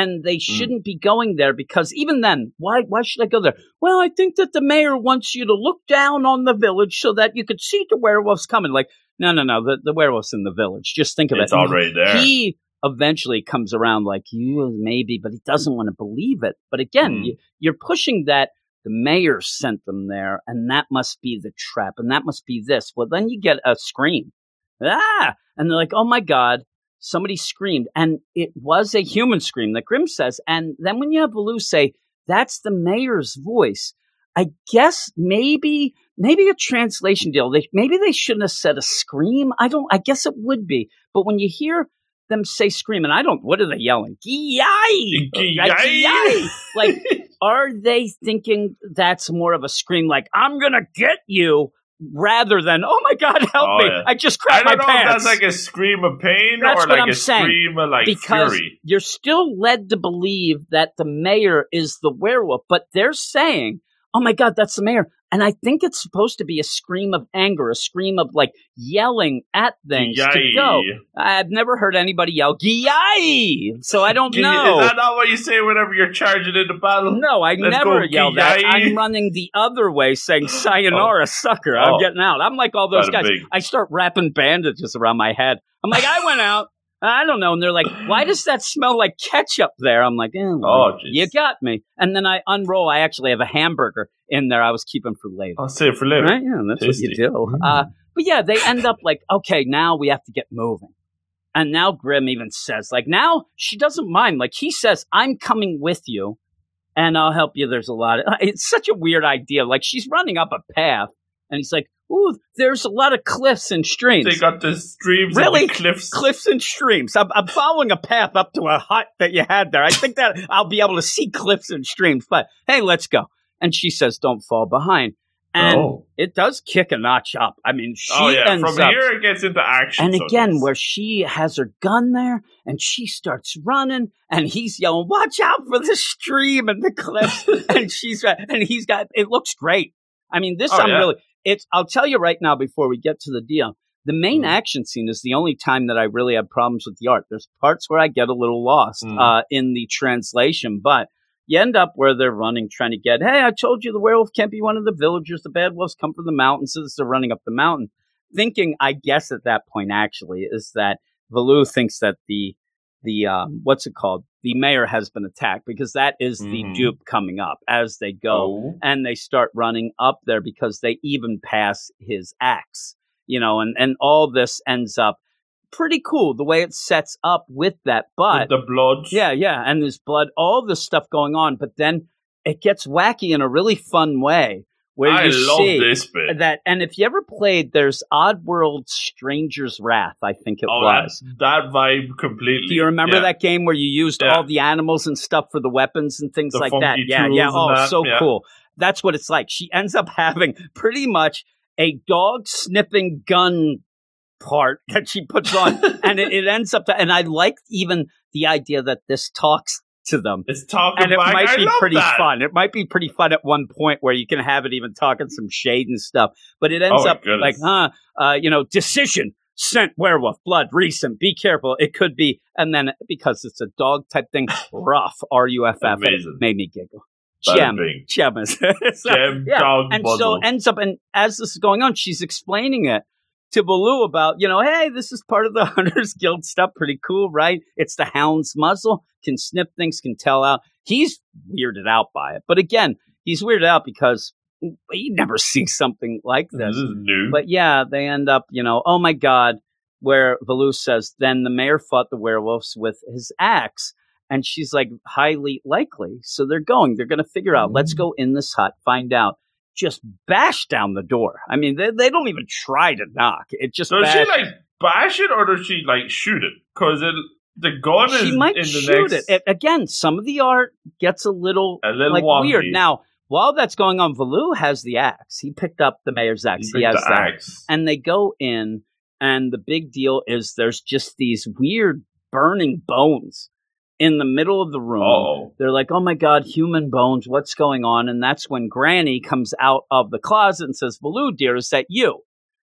And Mm. they shouldn't be going there because even then, why why should I go there? Well, I think that the mayor wants you to look down on the village so that you could see the werewolves coming. Like, no, no, no, the, the werewolves in the village. Just think of it's it. already there. He eventually comes around like you maybe, but he doesn't want to believe it. But again, Hmm. you, you're pushing that the mayor sent them there, and that must be the trap, and that must be this. Well, then you get a scream, ah, and they're like, oh my god. Somebody screamed, and it was a human scream that Grimm says. And then when you have Baloo say, that's the mayor's voice, I guess maybe maybe a translation deal. They maybe they shouldn't have said a scream. I don't. I guess it would be. But when you hear them say scream, and I don't. What are they yelling? Yay! Yay! Like, are they thinking that's more of a scream? Like, I'm gonna get you, rather than oh my god, help Oh, me! yeah. I just I crapped my don't know pants. that's like a scream of pain That's or what like I'm a saying. scream of like because fury. you're still led to believe that the mayor is the werewolf, but they're saying, "Oh my god, that's the mayor." And I think it's supposed to be a scream of anger, a scream of like yelling at things to Yay. go. I've never heard anybody yell "Yay!" So I don't you- know. Is that not what you say whenever you're charging into battle? no, I Let's never yell that. I'm running the other way, saying oh. "Sayonara, sucker." I'm Oh. getting out. I'm like all those Bada guys. bing. I start wrapping bandages around my head. I'm like, I went out. I don't know. And they're like, why does that smell like ketchup there? I'm like, eh, well, Oh, jeez. you got me. And then I unroll. I actually have a hamburger in there I was keeping for later. I'll it for later. Right? Yeah, that's Tasty. what you do. Mm. Uh, but yeah, they end up like, okay, now we have to get moving. And now Grim even says, like, now she doesn't mind. Like, he says, I'm coming with you and I'll help you. There's a lot of, it's such a weird idea. Like, she's running up a path and he's like, ooh, there's a lot of cliffs and streams. They got the streams Really? and the cliffs. cliffs and streams. I'm, I'm following a path up to a hut that you had there. I think that I'll be able to see cliffs and streams. But hey, let's go. And she says, don't fall behind. And Oh. it does kick a notch up. I mean, she oh yeah, ends from up. here it gets into action. and so again, where she has her gun there and she starts running and he's yelling, watch out for the stream and the cliffs. and she's, and he's got, it looks great. I mean, this Oh, I'm yeah. really, it's, I'll tell you right now before we get to the deal. The main Mhm. action scene is the only time that I really have problems with the art. There's parts where I get a little lost Mhm. uh, in the translation, but you end up where they're running, trying to get, hey, I told you the werewolf can't be one of the villagers. The bad wolves come from the mountains. So they're running up the mountain. Thinking, I guess at that point, actually, is that Valu thinks that the, the um, what's it called? The mayor has been attacked because that is the Mhm. dupe coming up as they go Oh. and they start running up there because they even pass his axe you know and and all this ends up pretty cool the way it sets up with that but With the blood. yeah yeah and there's blood all this stuff going on but then it gets wacky in a really fun way where I you love see this bit. that and if you ever played there's oddworld stranger's wrath i think it oh, was that, that vibe completely. do you remember Yeah. that game where you used Yeah. all the animals and stuff for the weapons and things The like that? Yeah, yeah. Oh, that, so yeah. cool. That's what it's like. She ends up having pretty much a dog sniffing gun part that she puts on, and it, it ends up. To, and I like even the idea that this talks to them. It's talking And it might I be pretty that. fun. It might be pretty fun at one point where you can have it even talking some shade and stuff. But it ends Oh, up like, huh, uh, you know, decision, scent, werewolf, blood, recent, be careful. It could be, and then because it's a dog type thing, rough, R U F F, made me giggle. Gem, gem is so- Gem yeah. dog and muzzle. so ends up, and as this is going on, she's explaining it to Baloo about, you know, hey, this is part of the Hunters Guild stuff. Pretty cool, right? It's the hound's muzzle, can sniff things, can tell out. He's weirded out by it. But again, he's weirded out because he never sees something like this this. is new. But yeah, they end up, you know, oh my God, where Velou says, then the mayor fought the werewolves with his axe. And she's like, highly likely. So they're going, they're going to figure out, let's mm-hmm. go in this hut, find out. Just bash down the door. I mean, they, they don't even try to knock. It just does she like bash it or does she like shoot it? Because the gun is she might in the shoot next. it. it. Again, some of the art gets a little, A little like wonky. weird. Now, while that's going on, Velou has the axe. He picked up the mayor's axe. You He has the that. axe. and they go in and the big deal is there's just these weird burning bones in the middle of the room Oh, they're like oh my god human bones what's going on? And that's when granny comes out of the closet and says baloo dear is that you?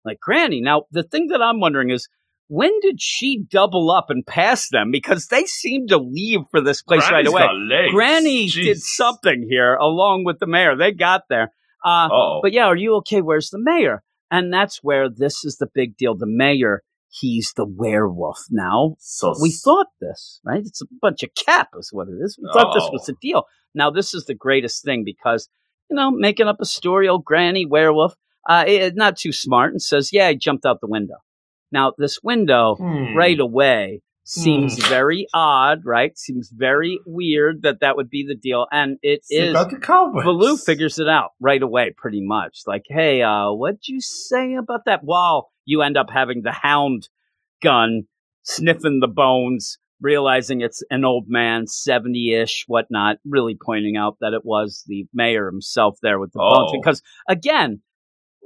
Like granny now the thing that i'm wondering is when did she double up and pass them? Because they seem to leave for this place right away. granny Jeez. did something here along with the mayor. They got there. Uh, but yeah, are you okay? Where's the mayor? And that's where this is the big deal. The mayor, he's the werewolf now. Sus. We thought this, right? It's a bunch of cap, is what it is. We thought this Oh. was the deal. Now, this is the greatest thing because, you know, making up a story, old granny werewolf, uh, it, not too smart, and says, yeah, I jumped out the window. Now, this window Hmm. right away seems Hmm. very odd, right? Seems very weird that that would be the deal. And it Still is. got the cobwebs. Baloo figures it out right away, pretty much. Like, hey, uh, what'd you say about that? While you end up having the hound gun sniffing the bones, realizing it's an old man, 70 ish, whatnot, really pointing out that it was the mayor himself there with the bones. Oh. Because, again,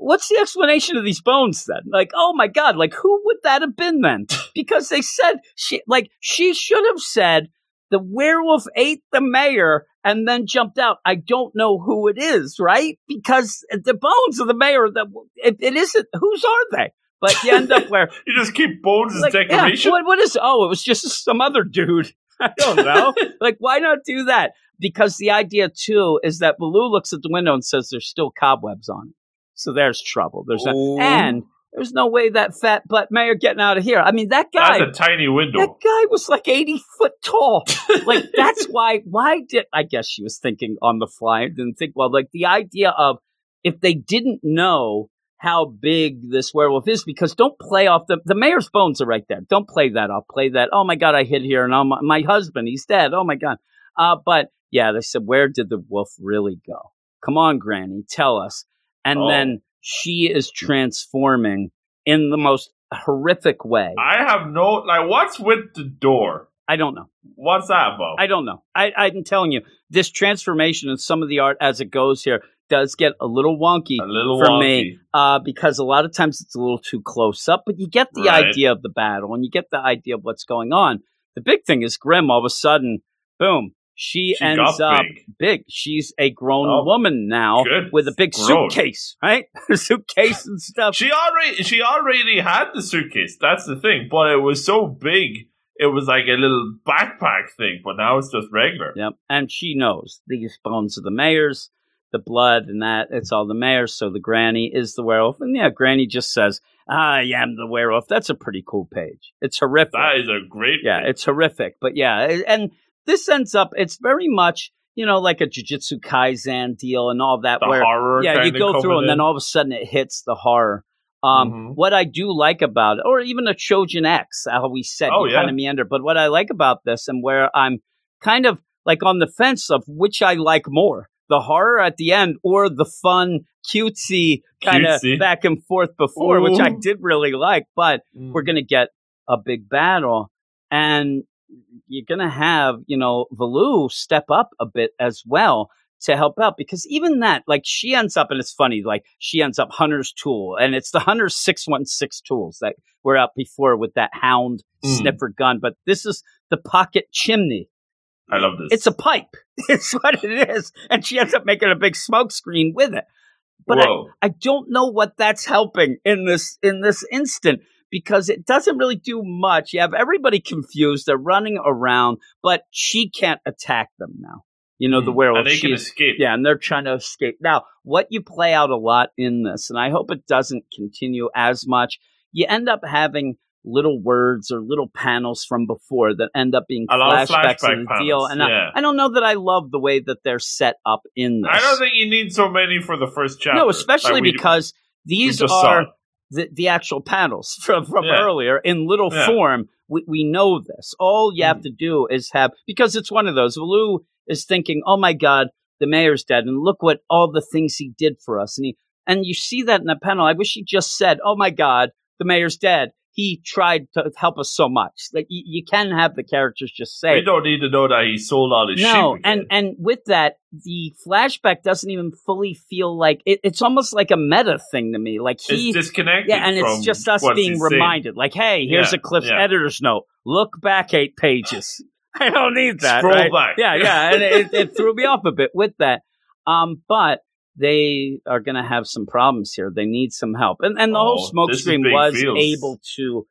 what's the explanation of these bones then? Like, oh my God, like, who would that have been then? Because they said, she, like, she should have said, the werewolf ate the mayor and then jumped out. I don't know who it is, right? Because the bones of the mayor, that it, it isn't. Whose are they? But you end up where You just keep bones as like, yeah, decoration. what, what is? Oh, it was just some other dude. I don't know. like, why not do that? Because the idea too is that Baloo looks at the window and says, "There's still cobwebs on it." So there's trouble. There's no, Oh. and there's no way that fat butt mayor getting out of here. I mean, that guy. That's a tiny window. That guy was like 80 foot tall. like, that's why, why did, I guess she was thinking on the fly. Didn't think, well, like the idea of if they didn't know how big this werewolf is, because don't play off the, the mayor's bones are right there. Don't play that off. Play that, oh my God, I hid here and oh my, my husband, he's dead. Oh my God. Uh, but yeah, they said, where did the wolf really go? Come on, Granny, tell us. And Oh. then she is transforming in the most horrific way. I have no like. What's with the door? I don't know. What's that about? I don't know. I, I'm telling you, this transformation and some of the art as it goes here does get a little wonky a little for wonky. me uh, because a lot of times it's a little too close up, but you get the Right. idea of the battle and you get the idea of what's going on. The big thing is Grim. All of a sudden, boom, she, She ends up big. big. She's a grown Oh, woman now with a big suitcase, right? suitcase and stuff. She already she already had the suitcase. That's the thing. But it was so big, it was like a little backpack thing. But now it's just regular. Yep. And she knows these bones are the mayor's, the blood and that, it's all the mayor's. So the granny is the werewolf. And yeah, granny just says, I am the werewolf. That's a pretty cool page. It's horrific. That is a great. yeah, thing. it's horrific. But yeah, and this ends up, it's very much, you know, like a Jujutsu Kaisen deal and all that the where, horror. yeah, you go through and then all of a sudden it hits the horror. Um, Mhm. What I do like about it, or even a Choujin X, how we said Oh, yeah. kind of meander, but what I like about this and where I'm kind of like on the fence of which I like more, the horror at the end or the fun, cutesy kind of back and forth before, which I did really like, but Mm. we're going to get a big battle and you're going to have, you know, Velou step up a bit as well to help out because even that, like she ends up, and it's funny, like she ends up Hunter's tool and it's the Hunter's 616 tools that were out before with that hound Mm. sniffer gun, but this is the pocket chimney. I love this. It's a pipe. It's what it is. And she ends up making a big smoke screen with it. But I, I don't know what that's helping in this in this instant because it doesn't really do much. You have everybody confused. They're running around, but she can't attack them now. You know, the Mm. werewolf. And they can escape. yeah, and they're trying to escape. Now, what you play out a lot in this, and I hope it doesn't continue as much, you end up having little words or little panels from before that end up being A lot of flashbacks flashback the deal. And yeah. I, I don't know that I love the way that they're set up in this. I don't think you need so many for the first chapter. No, especially Like, we- because these are. The, the actual panels from, from Yeah. earlier in little Yeah. form. We, we know this. All you have Mm. to do is have, because it's one of those. Lou is thinking, oh my God, the mayor's dead. And look what all the things he did for us. And he, and you see that in the panel. I wish he just said, oh my God, the mayor's dead. He tried to help us so much. Like you, you can have the characters just say, we don't need to know that he sold all his no, sheep. and and with that, the flashback doesn't even fully feel like it, it's almost like a meta thing to me. Like he, it's disconnected. yeah, and it's just us being saying. reminded. Like, hey, here's Yeah, a Cliff's yeah. editor's note. Look back eight pages. I don't need that. Scroll right? back. Yeah, yeah, and it, it threw me off a bit with that. Um, but they are going to have some problems here. They need some help, and and the whole Oh, smoke this screen was feels. able to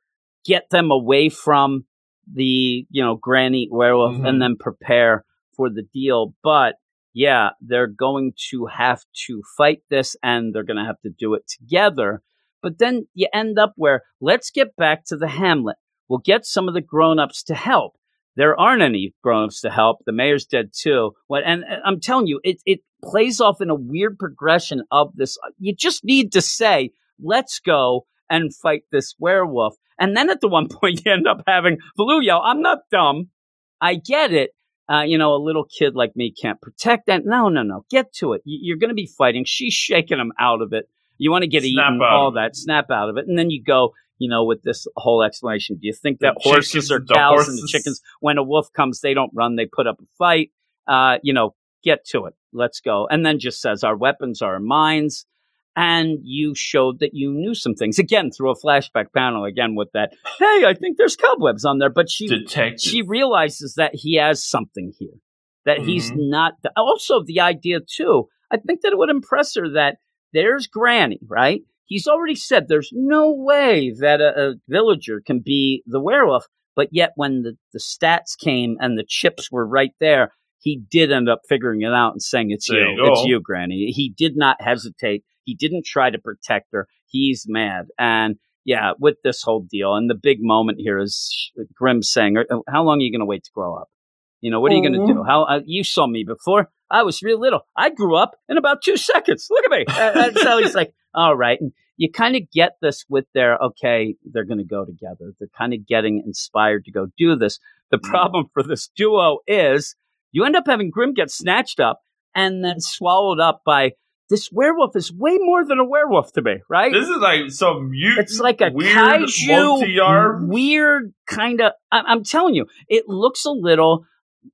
get them away from the you know granny werewolf Mhm. and then prepare for the deal. But yeah, they're going to have to fight this, and they're going to have to do it together. But then you end up where let's get back to the Hamlet. We'll get some of the grown-ups to help. There aren't any grown-ups to help. The mayor's dead too. What and and I'm telling you, it it plays off in a weird progression of this. You just need to say, "Let's go and fight this werewolf." And then at the one point, you end up having Velou yell, "I'm not dumb. I get it. Uh, you know, a little kid like me can't protect that. No, no, no. Get to it. You- You're going to be fighting. She's shaking him out of it. You want to get Snap eaten, all that, snap out of it, and then you go. You know, with this whole explanation, do you think The that horses chickens- are the cows and the chickens? When a wolf comes, they don't run; they put up a fight. Uh, you know, get to it. Let's go. And then just says, "Our weapons are our minds." And you showed that you knew some things again through a flashback panel. Again with that, hey, I think there's cobwebs on there, but she detective. she realizes that he has something here, that he's Mhm. not. also, the idea too. I think that it would impress her that there's Granny, right? He's already said there's no way that a, a villager can be the werewolf, but yet when the, the stats came and the chips were right there, he did end up figuring it out and saying it's There you, you it's you, Granny. He did not hesitate. He didn't try to protect her. He's mad, and yeah, with this whole deal. And the big moment here is Grim saying, "Uh, "How long are you going to wait to grow up? You know, what are you going to do? How uh, you saw me before? I was real little. I grew up in about two seconds. Look at me." Uh, and so he's like, "All right." And you kind of get this with their okay, they're going to go together. They're kind of getting inspired to go do this. The Mm. problem for this duo is you end up having Grim get snatched up and then swallowed up by this werewolf is way more than a werewolf to me, right? This is like some mutant. It's like a weird kaiju, weird kind of. I'm telling you, it looks a little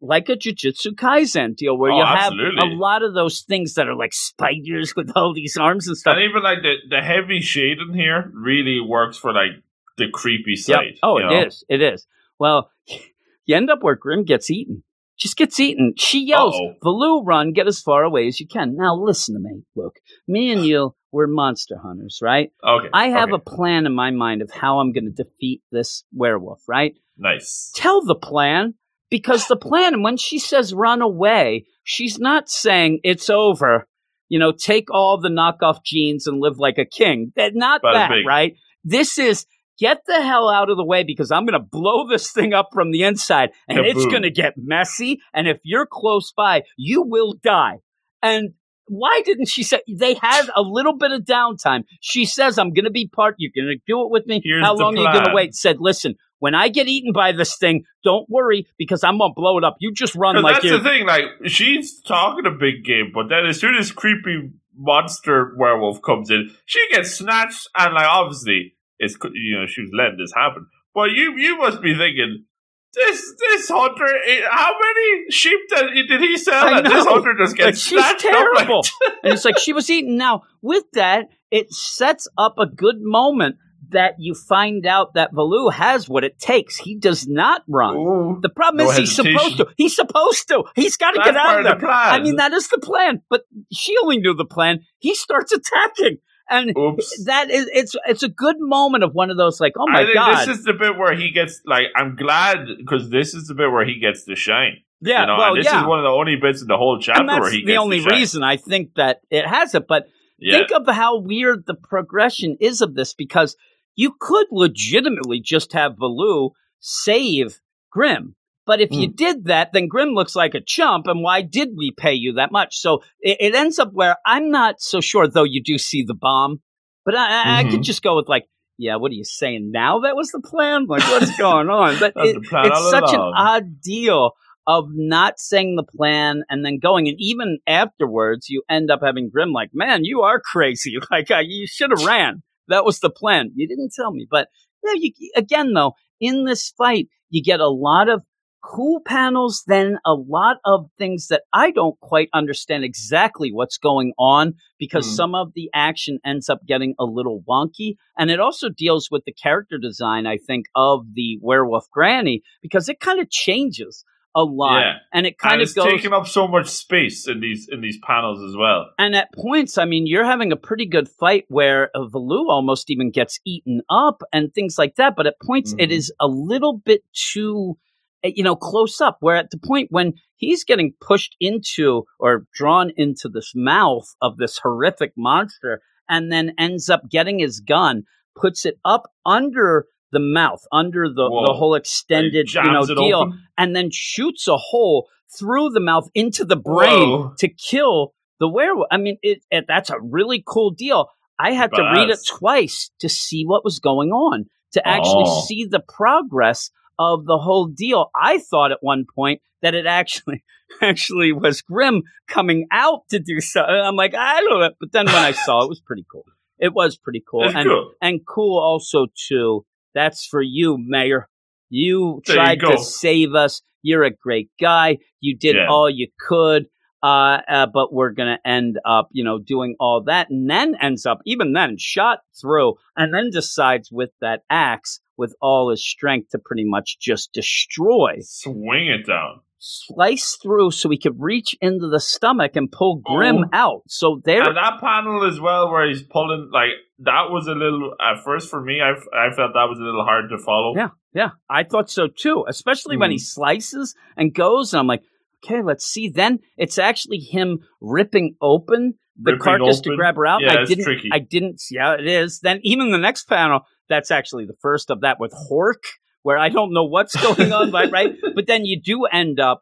like a Jujutsu Kaisen deal where Oh, you have absolutely. a lot of those things that are like spiders with all these arms and stuff. And even like the, the heavy shading here really works for like the creepy Yep. side. Oh, you it know? is. It is. Well, you end up where Grim gets eaten. Just gets eaten. She yells, Uh-oh. Velou, run, get as far away as you can. Now listen to me. Look, me and you, we're monster hunters, right? Okay. I have okay. a plan in my mind of how I'm going to defeat this werewolf, right? nice. Tell the plan because the plan, when she says run away, she's not saying it's over. You know, take all the knockoff genes and live like a king. Not that, right? This is get the hell out of the way because I'm going to blow this thing up from the inside and it's going to get messy. And if you're close by, you will die. And why didn't she say they had a little bit of downtime? She says, I'm going to be part, you're going to do it with me. Here's How long are you going to wait? Said, listen, when I get eaten by this thing, don't worry because I'm going to blow it up. You just run like that's you the thing. Like she's talking a big game, but then as soon as creepy monster werewolf comes in, she gets snatched, and like obviously it's you know she was letting this happen. But you you must be thinking. This this hunter, eh, how many sheep did, did he sell? And this hunter just gets she's like- terrible. and it's like she was eaten. Now, with that, it sets up a good moment that you find out that Velou has what it takes. He does not run. Ooh. The problem No is he's supposed to. He's supposed to. He's got to get out of there. the. I mean, that is the plan. But she only knew the plan. He starts attacking, and Oops. that is it's it's a good moment of one of those like, oh my I think god, this is the bit where he gets like I'm glad because this is the bit where he gets to shine. yeah. you know, well, and this yeah. is one of the only bits in the whole chapter where he gets the only reason I think that it has it. But Yeah. think of how weird the progression is of this because you could legitimately just have Velou save Grim. But if Hmm. you did that, then Grim looks like a chump, and why did we pay you that much? So it, it ends up where I'm not so sure, though you do see the bomb, but I, I, I could Mhm. just go with like, yeah, what are you saying now? That was the plan? Like, what's going on? But it- it's such an odd deal of not saying the plan and then going. And even afterwards, you end up having Grim like, man, you are crazy. Like, uh, you should have ran. That was the plan. You didn't tell me. But yeah, you, again, though, in this fight, you get a lot of cool panels, then a lot of things that I don't quite understand exactly what's going on because Hmm. some of the action ends up getting a little wonky. And it also deals with the character design, I think, of the werewolf granny because it kind of changes a lot. Yeah. And it and kind of it's goes. taking up so much space in these in these panels as well. And at points, I mean, you're having a pretty good fight where uh, Velou almost even gets eaten up and things like that. But at points, it Mhm. is a little bit too, Eh, you know, close up. Where at the point when he's getting pushed into or drawn into this mouth of this horrific monster and then ends up getting his gun, puts it up under the mouth, under the, the whole extended, you know, deal open. and then shoots a hole through the mouth into the brain Whoa. to kill the werewolf. I mean, it, it, that's a really cool deal. I had to read it twice to see what was going on, to actually Oh. see the progress of the whole deal. I thought at one point that it actually actually was Grim coming out to do so. I'm like, I don't know. But then when I saw it, it was pretty cool. It was pretty cool. It's and cool. and cool also too. That's for you, Mayor. You There tried go. to save us. You're a great guy. You did Yeah. all you could. Uh, uh, but we're gonna end up, you know, doing all that, and then ends up, even then, shot through, and then decides with that axe, with all his strength, to pretty much just destroy, Swing it down. slice through, so he could reach into the stomach and pull Grim Oh. out. So there, And that panel as well, where he's pulling, like, that was a little, at first for me, I, I felt that was a little hard to follow. Yeah, yeah, I thought so too. Especially when he mm. slices and goes, and I'm like, okay, let's see. Then it's actually him ripping open the Ripping carcass to grab her out. Yeah, I it's didn't, tricky. I didn't. Yeah, it is. Then even the next panel, that's actually the first of that with Hork, where I don't know what's going on, right? Right, but then you do end up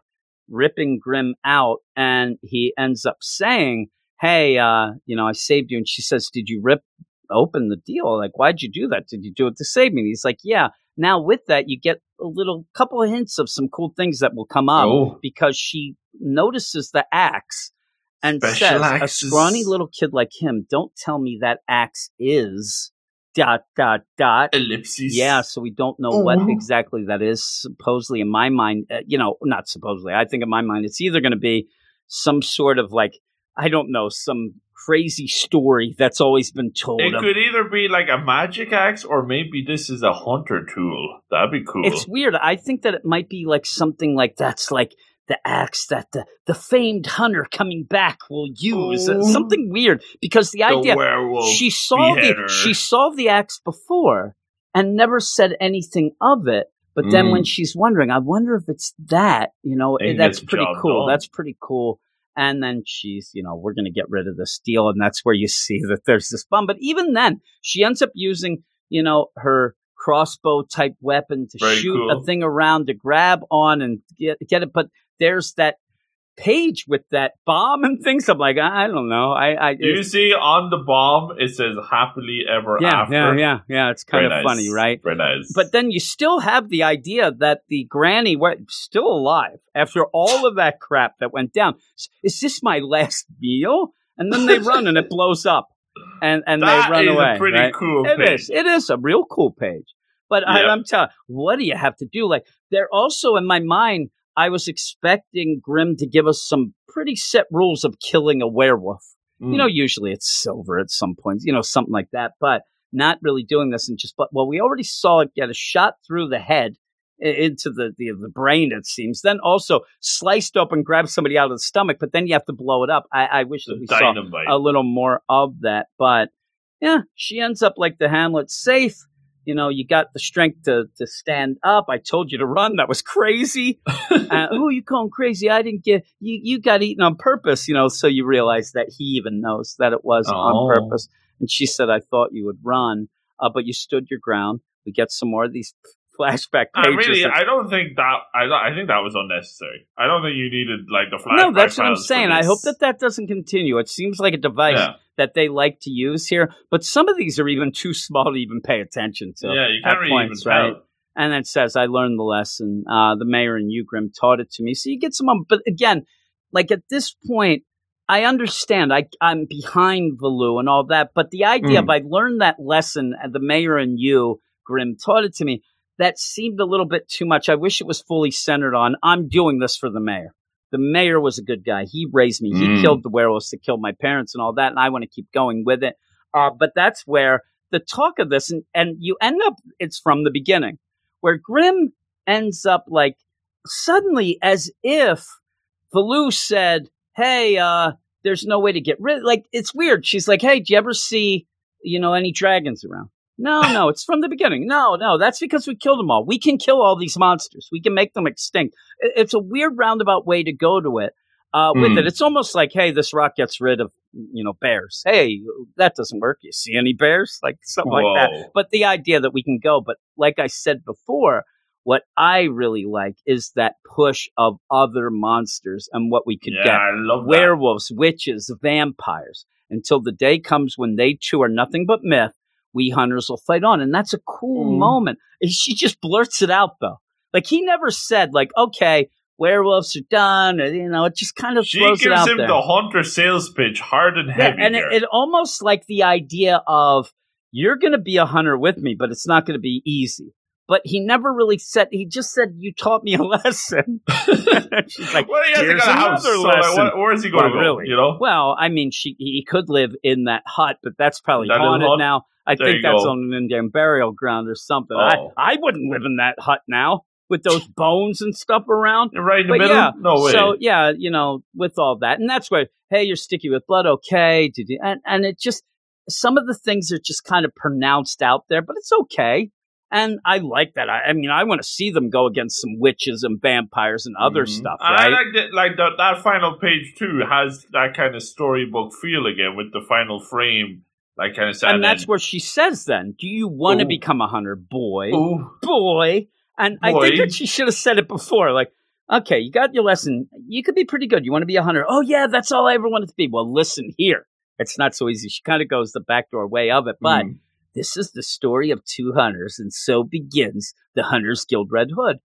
ripping Grim out, and he ends up saying, "Hey, uh, you know, I saved you." And she says, "Did you rip open the deal? Like, why'd you do that? Did you do it to save me?" And he's like, "Yeah." Now with that, you get a little couple of hints of some cool things that will come up Oh. because she notices the axe and Special says, "A axes. scrawny little kid like him, don't tell me that axe is dot dot dot." Ellipses. Yeah, so we don't know what Oh. exactly that is. Supposedly, in my mind, uh, you know, not supposedly. I think in my mind, it's either going to be some sort of like I don't know, some crazy story that's always been told. It of- could either be like a magic axe, or maybe this is a hunter tool. That'd be cool. It's weird. I think that it might be like something like that's like the axe that the, the famed hunter coming back will use. Ooh. Something weird because the the idea she saw the she saw the axe before and never said anything of it. But then Mm. when she's wondering, I wonder if it's that. You know, And that's pretty cool. done. That's pretty cool. And then she's, you know, we're going to get rid of the steel, and that's where you see that there's this bomb. But even then, she ends up using, you know, her crossbow type weapon to Very shoot a thing around to grab on and get get it. But there's that page with that bomb and things. I'm like, I, I don't know. I, I you see on the bomb it says happily ever yeah, after? yeah, yeah, yeah. It's kind Very of nice. funny, right? Very nice. But then you still have the idea that the granny was still alive after all of that crap that went down. Is this my last meal? And then they run and it blows up, and and that they run is away. a pretty right? cool It page. is. It is a real cool page. But I, I'm telling, what do you have to do? Like, they're also in my mind. I was expecting Grimm to give us some pretty set rules of killing a werewolf. Mm. You know, usually it's silver at some point, you know, something like that, but not really doing this and just, but well, we already saw it get a shot through the head into the, the, the brain, it seems. Then also sliced open, grab somebody out of the stomach, but then you have to blow it up. I, I wish that we saw a little more of that, but yeah, she ends up like the Hamlet safe. You know, you got the strength to, to stand up. I told you to run. That was crazy. uh, oh, you calling crazy? I didn't get you. You got eaten on purpose. You know, so you realize that he even knows that it was Oh. on purpose. And she said, "I thought you would run, uh, but you stood your ground." We get some more of these flashback I really, that- I don't think that. I, I think that was unnecessary. I don't think you needed like the flashback. no, that's what I'm saying. I hope that that doesn't continue. It seems like a device Yeah, that they like to use here, but some of these are even too small to even pay attention to. yeah, you can't really points, even right? tell. and it says, "I learned the lesson." Uh, the mayor and Ugrim taught it to me. So you get some, but again, like at this point, I understand. I I'm behind Velou and all that, but the idea Mm. of I learned that lesson, and the mayor and you, Grim, taught it to me. That seemed a little bit too much. I wish it was fully centered on I'm doing this for the mayor. The mayor was a good guy. He raised me. He Mm. killed the werewolves that killed my parents and all that, and I want to keep going with it. Uh, but that's where the talk of this, and, and you end up, it's from the beginning, where Grimm ends up like suddenly as if Velou said, Hey, uh, there's no way to get rid like it's weird. She's like, Hey, do you ever see, you know, any dragons around? No, no, it's from the beginning. No, no, that's because we killed them all. We can kill all these monsters. We can make them extinct. It's a weird roundabout way to go to it. Uh, with Hmm. it, it's almost like, hey, this rock gets rid of, you know, bears. Hey, that doesn't work. You see any bears? Like something like that but the idea that we can go. But like I said before, what I really like is that push of other monsters and what we could Yeah, get I love that. werewolves, witches, vampires until the day comes when they too are nothing but myth. We hunters will fight on. And that's a cool Mm. moment. And She just blurts it out though. Like he never said, like, okay, werewolves are done. Or, you know, it just kind of She throws it gives out him there. the hunter sales pitch, hard and Yeah, heavy. and it, it almost like the idea of you're going to be a hunter with me, but it's not going to be easy. But he never really said. He just said, "You taught me a lesson." She's like, well, he has to "Here's a house. another So, like, lesson." where is he going Well, to go? really? You know? Well, I mean, she he could live in that hut, but that's probably That haunted hut? now. I There think that's go. on an Indian burial ground or something. Oh. I I wouldn't live in that hut now with those bones and stuff around. You're right in the But middle. yeah, no way. So yeah, you know, with all that, and that's where hey, you're sticky with blood, okay, did you- and and it just some of the things are just kind of pronounced out there, but it's okay. And I like that. I, I mean, I want to see them go against some witches and vampires and other Mhm. stuff, And right? I like that. Like that, that final page too has that kind of storybook feel again with the final frame, like kind of. and that's where she says, "Then, do you want to become a hunter, boy, Ooh. boy?" And I think that she should have said it before, like. Okay, you got your lesson. You could be pretty good. You want to be a hunter. Oh, yeah, that's all I ever wanted to be. Well, listen here. It's not so easy. She kind of goes the backdoor way of it, but Mm. This is the story of two hunters, and so begins the Hunters Guild Red Hood.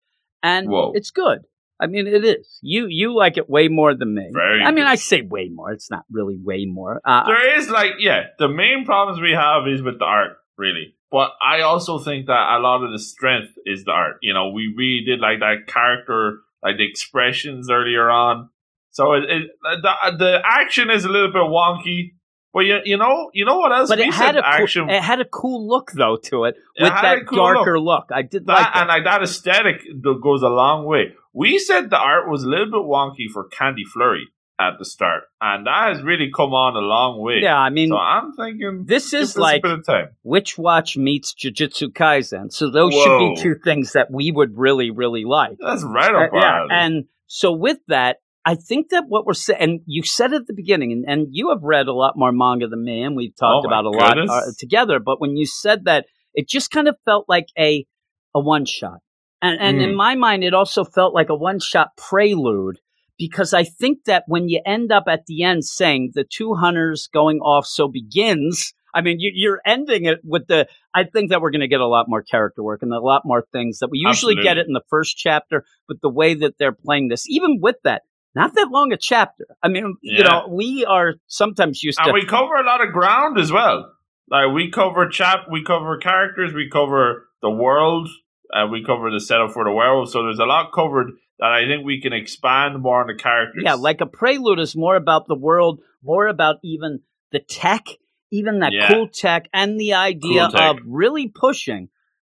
And Whoa. it's good. I mean, it is. You you like it way more than me. Very I mean. I say way more. It's not really way more. Uh, there is like yeah, the main problems we have is with the art, really. But I also think that a lot of the strength is the art. You know, we really did like that character, like the expressions earlier on. So it, it the the action is a little bit wonky. But you, you know you know what else? but we it had said a cool, action it had a cool look though to it It with had that cool darker look. I did that, like that. and like that aesthetic goes a long way. We said the art was a little bit wonky for Candy Flurry at the start, and that has really come on a long way. yeah, I mean, so I'm thinking this is like bit of time. Witch Watch meets Jujutsu Kaisen. So those should be two things that we would really, really like. That's right Uh, up our yeah, and so with that, I think that what we're saying, and you said at the beginning, and, and you have read a lot more manga than me, and we've talked Oh about a lot uh, together. But when you said that, it just kind of felt like a a one shot, and and in Mm. my mind, it also felt like a one shot prelude because I think that when you end up at the end saying the two hunters going off, so begins. I mean, you, you're ending it with the. I think that we're going to get a lot more character work and a lot more things that we usually get it in the first chapter. But the way that they're playing this, even with that, not that long a chapter. I mean, you know, we are sometimes used and to. we cover a lot of ground as well. Like we cover chap, we cover characters, we cover the world, and we cover the setup for the werewolf. So there's a lot covered that I think we can expand more on the characters. yeah, like a prelude is more about the world, more about even the tech, even that Yeah. cool tech, and the idea Cool of really pushing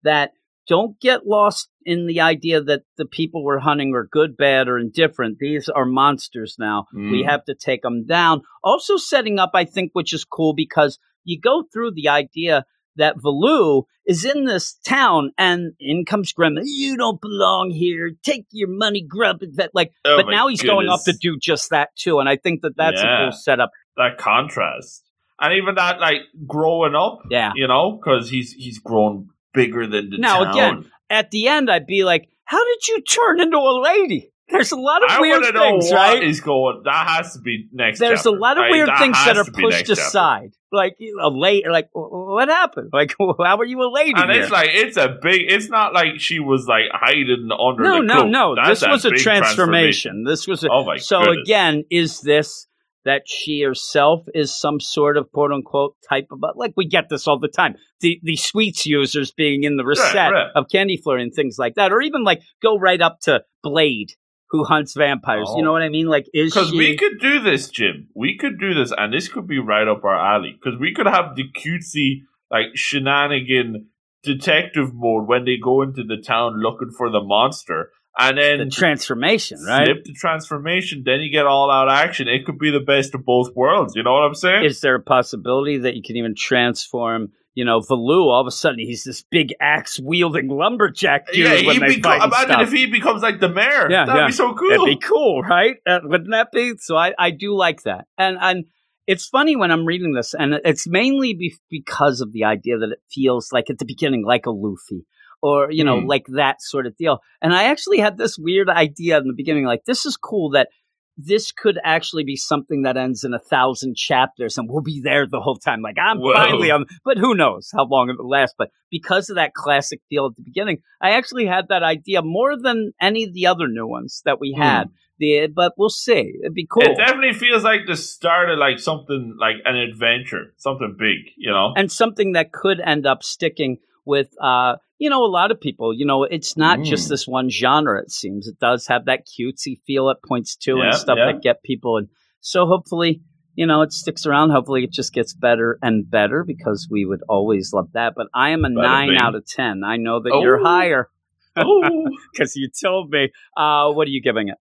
that. Don't get lost in the idea that the people we're hunting are good, bad, or indifferent. These are monsters now. We Mm. have to take them down. Also, setting up, I think, which is cool because you go through the idea that Velou is in this town and in comes Gremlin. You don't belong here. Take your money, grub. That like, Oh but now he's going off to do just that too. And I think that that's a Yeah. cool setup. that contrast, and even that like growing up. Yeah. you know, because he's he's grown bigger than the Now, town. again, At the end, I'd be like, "How did you turn into a lady?" There's a lot of I weird things, right? is going. That has to be next. There's chapter. a lot of Right? weird That things that are pushed next chapter. aside. Like you know, a lady, like what happened? Like how are you a lady? And here? it's like it's a big. It's not like she was like hiding under. no, the no, cloak. no. That's This was a big transformation. This was a, Oh my so goodness. again. Is this that she herself is some sort of quote unquote type of like we get this all the time. The the sweets users being in the reset right. of Candy Flurry and things like that, or even like go right up to Blade, who hunts vampires. You Oh. know what I mean? Like is Because she? we could do this, Jim. We could do this, and this could be right up our alley. Because we could have the cutesy, like shenanigan detective mode when they go into the town looking for the monster, and the then transformation, right? flip the transformation. Then you get all out action. It could be the best of both worlds. You know what I'm saying? Is there a possibility that you can even transform? You know, Velou. All of a sudden, he's this big axe wielding lumberjack dude yeah, when he they beco- fight imagine stuff. if he becomes like the mayor. Yeah, That'd yeah. be so cool. It'd be cool, right? Uh, wouldn't that be? So I, I do like that, and and it's funny when I'm reading this, and it's mainly be- because of the idea that it feels like at the beginning like a Luffy, or you know, Hmm. like that sort of deal. And I actually had this weird idea in the beginning, like this is cool that this could actually be something that ends in a thousand chapters and we'll be there the whole time. Like I'm Whoa. finally on, but who knows how long it will last. But because of that classic feel at the beginning, I actually had that idea more than any of the other new ones that we had. The, but we'll see. It'd be cool. It definitely feels like the start of like something like an adventure, something big. You know? and something that could end up sticking with uh you know a lot of people you know it's not just Mm. this one genre it seems it does have that cutesy feel it points to and stuff yeah. that get people and so hopefully you know it sticks around hopefully it just gets better and better because we would always love that but i am a Bada 9 bing. out of 10 i know that you're Oh. higher oh, because you told me uh what are you giving it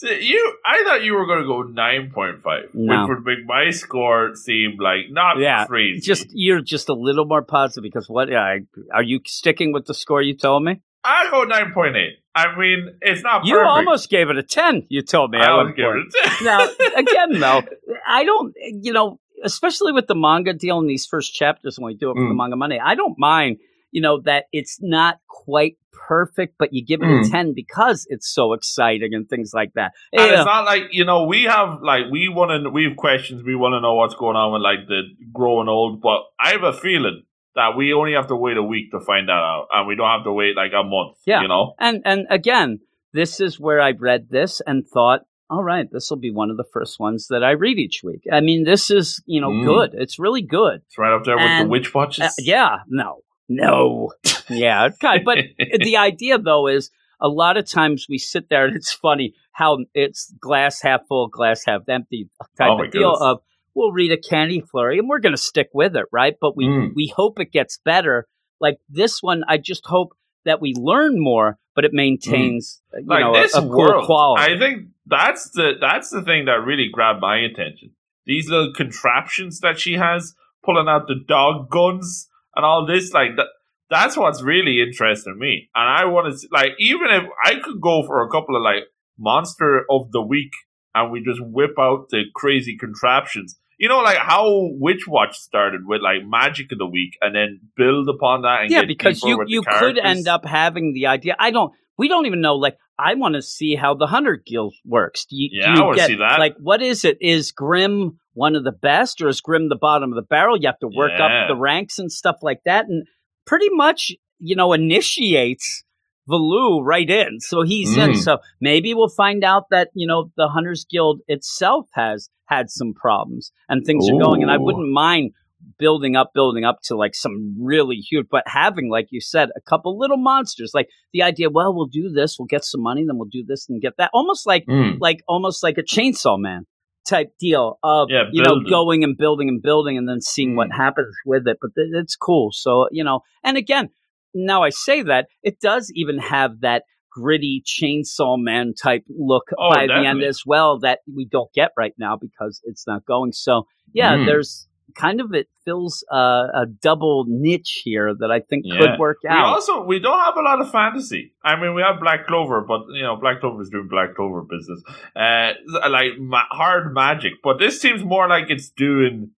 See, you. I thought you were going to go nine point five, No. which would make my score seem like not Yeah, crazy. just you're just a little more positive because what I, are you sticking with the score you told me I go nine point eight. I mean, it's not. you perfect. almost gave it a 10 you told me I one almost it. A now again though i don't you know especially with the manga deal in these first chapters when we do it for the Mm. manga money, i don't mind you know that it's not quite perfect but you give it a Mm. 10 because it's so exciting and things like that And it's not like you know we have like we want to we have questions we want to know what's going on with like the growing old but I have a feeling that we only have to wait a week to find that out and we don't have to wait like a month Yeah. you know and and again this is where I read this and thought, all right, this will be one of the first ones that I read each week. I mean, this is, you know, Mm. good. It's really good. It's right up there with the witch watches. Uh, yeah, no, no. yeah, it's kind but the idea though is a lot of times we sit there and it's funny how it's glass half full, glass half empty type Oh, of deal goodness. of we'll read a candy flurry and we're going to stick with it, right? But we Mm. we hope it gets better. Like this one, I just hope that we learn more, but it maintains uh, you like know this a, a world, quality. I think that's the that's the thing that really grabbed my attention. These little contraptions that she has, pulling out the dog guns and all this, like that. That's what's really interesting me. And I want to like even if I could go for a couple of like monster of the week, and we just whip out the crazy contraptions. You know, like how Witch Watch started with like magic of the week, and then build upon that. And yeah, because you you could end up having the idea. I don't. We don't even know. Like, I want to see how the Hunter Guild works. Do you, Yeah, do you I get, see that. Like, what is it? Is Grim one of the best, or is Grim the bottom of the barrel? You have to work Yeah. up the ranks and stuff like that, and pretty much, you know, initiates Velou right in. So he's in. Mm. So maybe we'll find out that you know the Hunters Guild itself has had some problems and things are going. And I wouldn't mind building up, building up to like some really huge, but having, like you said, a couple little monsters. Like the idea, well, we'll do this, we'll get some money, then we'll do this and get that. Almost like, Mm. like almost like a chainsaw man type deal of Yeah, you know going and building and building and then seeing what Mm. happens with it. But th- it's cool. So you know, and again, now I say that it does even have that gritty chainsaw man type look Oh, by the end as well that we don't get right now because it's not going. So yeah, Mm. there's kind of it fills uh, a double niche here that I think Yeah. could work We out. also we don't have a lot of fantasy. I mean, we have Black Clover, but you know, Black Clover is doing Black Clover business, uh, like ma- hard magic. But this seems more like it's doing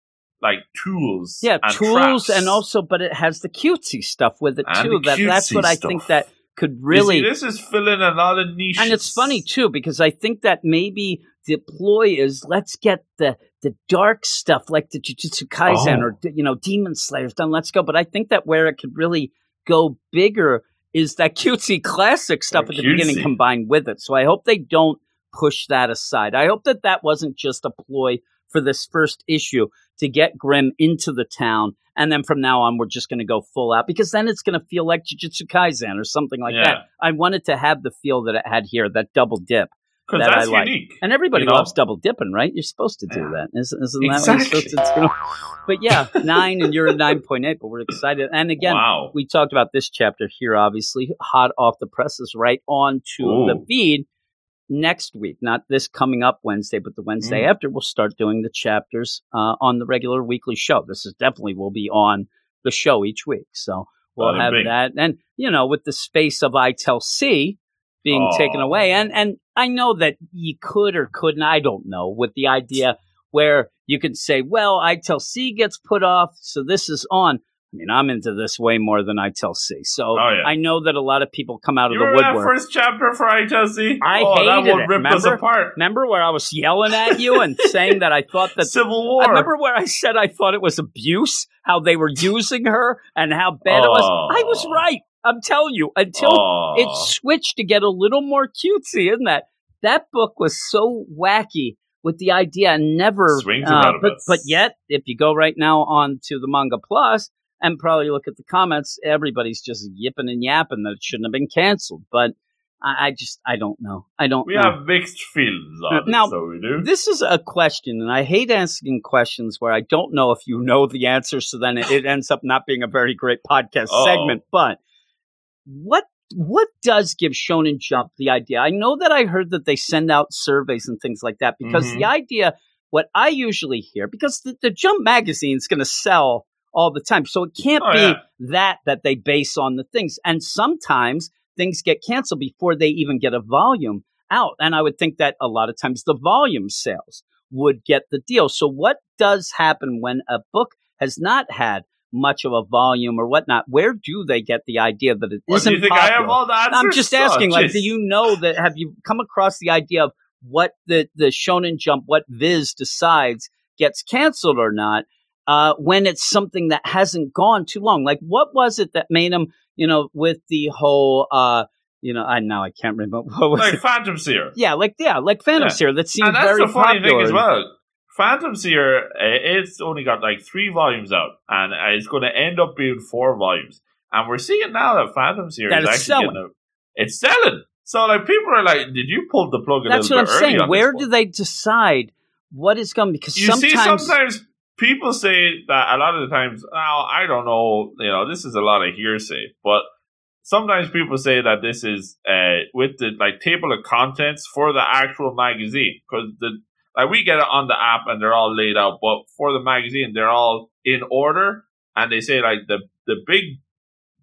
like tools, yeah, and tools traps. and also, but it has the cutesy stuff with it And too. That that's what I stuff. think that could really see, this is filling a lot of niches, And it's funny too because I think that maybe the ploy is let's get the the dark stuff like the Jujutsu Kaisen Oh. or you know Demon Slayers done. Let's go. But I think that where it could really go bigger is that cutesy classic stuff Or at the beginning combined with it. So I hope they don't push that aside. I hope that that wasn't just a ploy for this first issue to get Grim into the town. And then from now on, we're just going to go full out because then it's going to feel like Jujutsu Kaisen or something like Yeah. that. I wanted to have the feel that it had here, that double dip. Because that I that's like. unique. And everybody You know? loves double dipping, right? You're supposed to do Yeah. that. Isn't, isn't that what you're Exactly. supposed to do? But yeah, nine and you're at 9.8, but we're excited. And again, wow, we talked about this chapter here, obviously, hot off the presses, right on to the feed next week. Not this coming up Wednesday, but the Wednesday Mm. after, we'll start doing the chapters uh, on the regular weekly show. This is definitely will be on the show each week. So we'll have that. And, you know, with the space of I Tell C being taken away, and, and I know that you could or couldn't, I don't know, with the idea where you can say, well, I Tell C gets put off, so this is on. I mean, I'm into this way more than I Tell C. So Oh, yeah. I know that a lot of people come out of you the that woodwork. first chapter for ITLC? I oh, that hated one it, ripped us remember? apart. Remember where I was yelling at you and saying that I thought that Civil War. I remember where I said I thought it was abuse, how they were using her, and how bad it was. I was Oh. right. I'm telling you. Until oh. it switched to get a little more cutesy, isn't that? That book was so wacky with the idea never. Swings uh, but but yet, if you go right now on to the manga plus and probably look at the comments, everybody's just yipping and yapping that it shouldn't have been canceled. But I, I just I don't know. I don't. we know. have mixed feelings on Now, it, so we do. This is a question, and I hate asking questions where I don't know if you know the answer, so then it, it ends up not being a very great podcast Uh-oh. segment. But what what does give Shonen Jump the idea? I know that I heard that they send out surveys and things like that because Mhm. the idea, what I usually hear, because the, the Jump magazine is going to sell all the time, so it can't Oh, be yeah. that that they base on the things, and sometimes things get canceled before they even get a volume out. And I would think that a lot of times the volume sales would get the deal. So what does happen when a book has not had much of a volume or whatnot? Where do they get the idea that it What, do not you think popular? I have all the answers? I'm just Oh, asking, like, do you know that? Have you come across the idea of what the the Shonen Jump, what Viz decides gets canceled or not? Uh, when it's something that hasn't gone too long, like what was it that made them, you know, with the whole uh, you know, I now I can't remember what was like it? Phantom Seer. Yeah, like yeah, like Phantom Yeah. Seer that seemed And that's very the funny popular. thing as well. Phantom Seer, uh, it's only got like three volumes out, and it's going to end up being four volumes. And we're seeing now that Phantom Seer That is actually selling. getting a, it's selling. So like people are like, did you pull the plug a That's little what I'm saying. Where do they decide what is going? Because you sometimes, see sometimes people say that a lot of the times now i don't know you know this is a lot of hearsay but sometimes people say that this is uh with the like table of contents for the actual magazine because the like we get it on the app and they're all laid out but for the magazine they're all in order and they say like the the big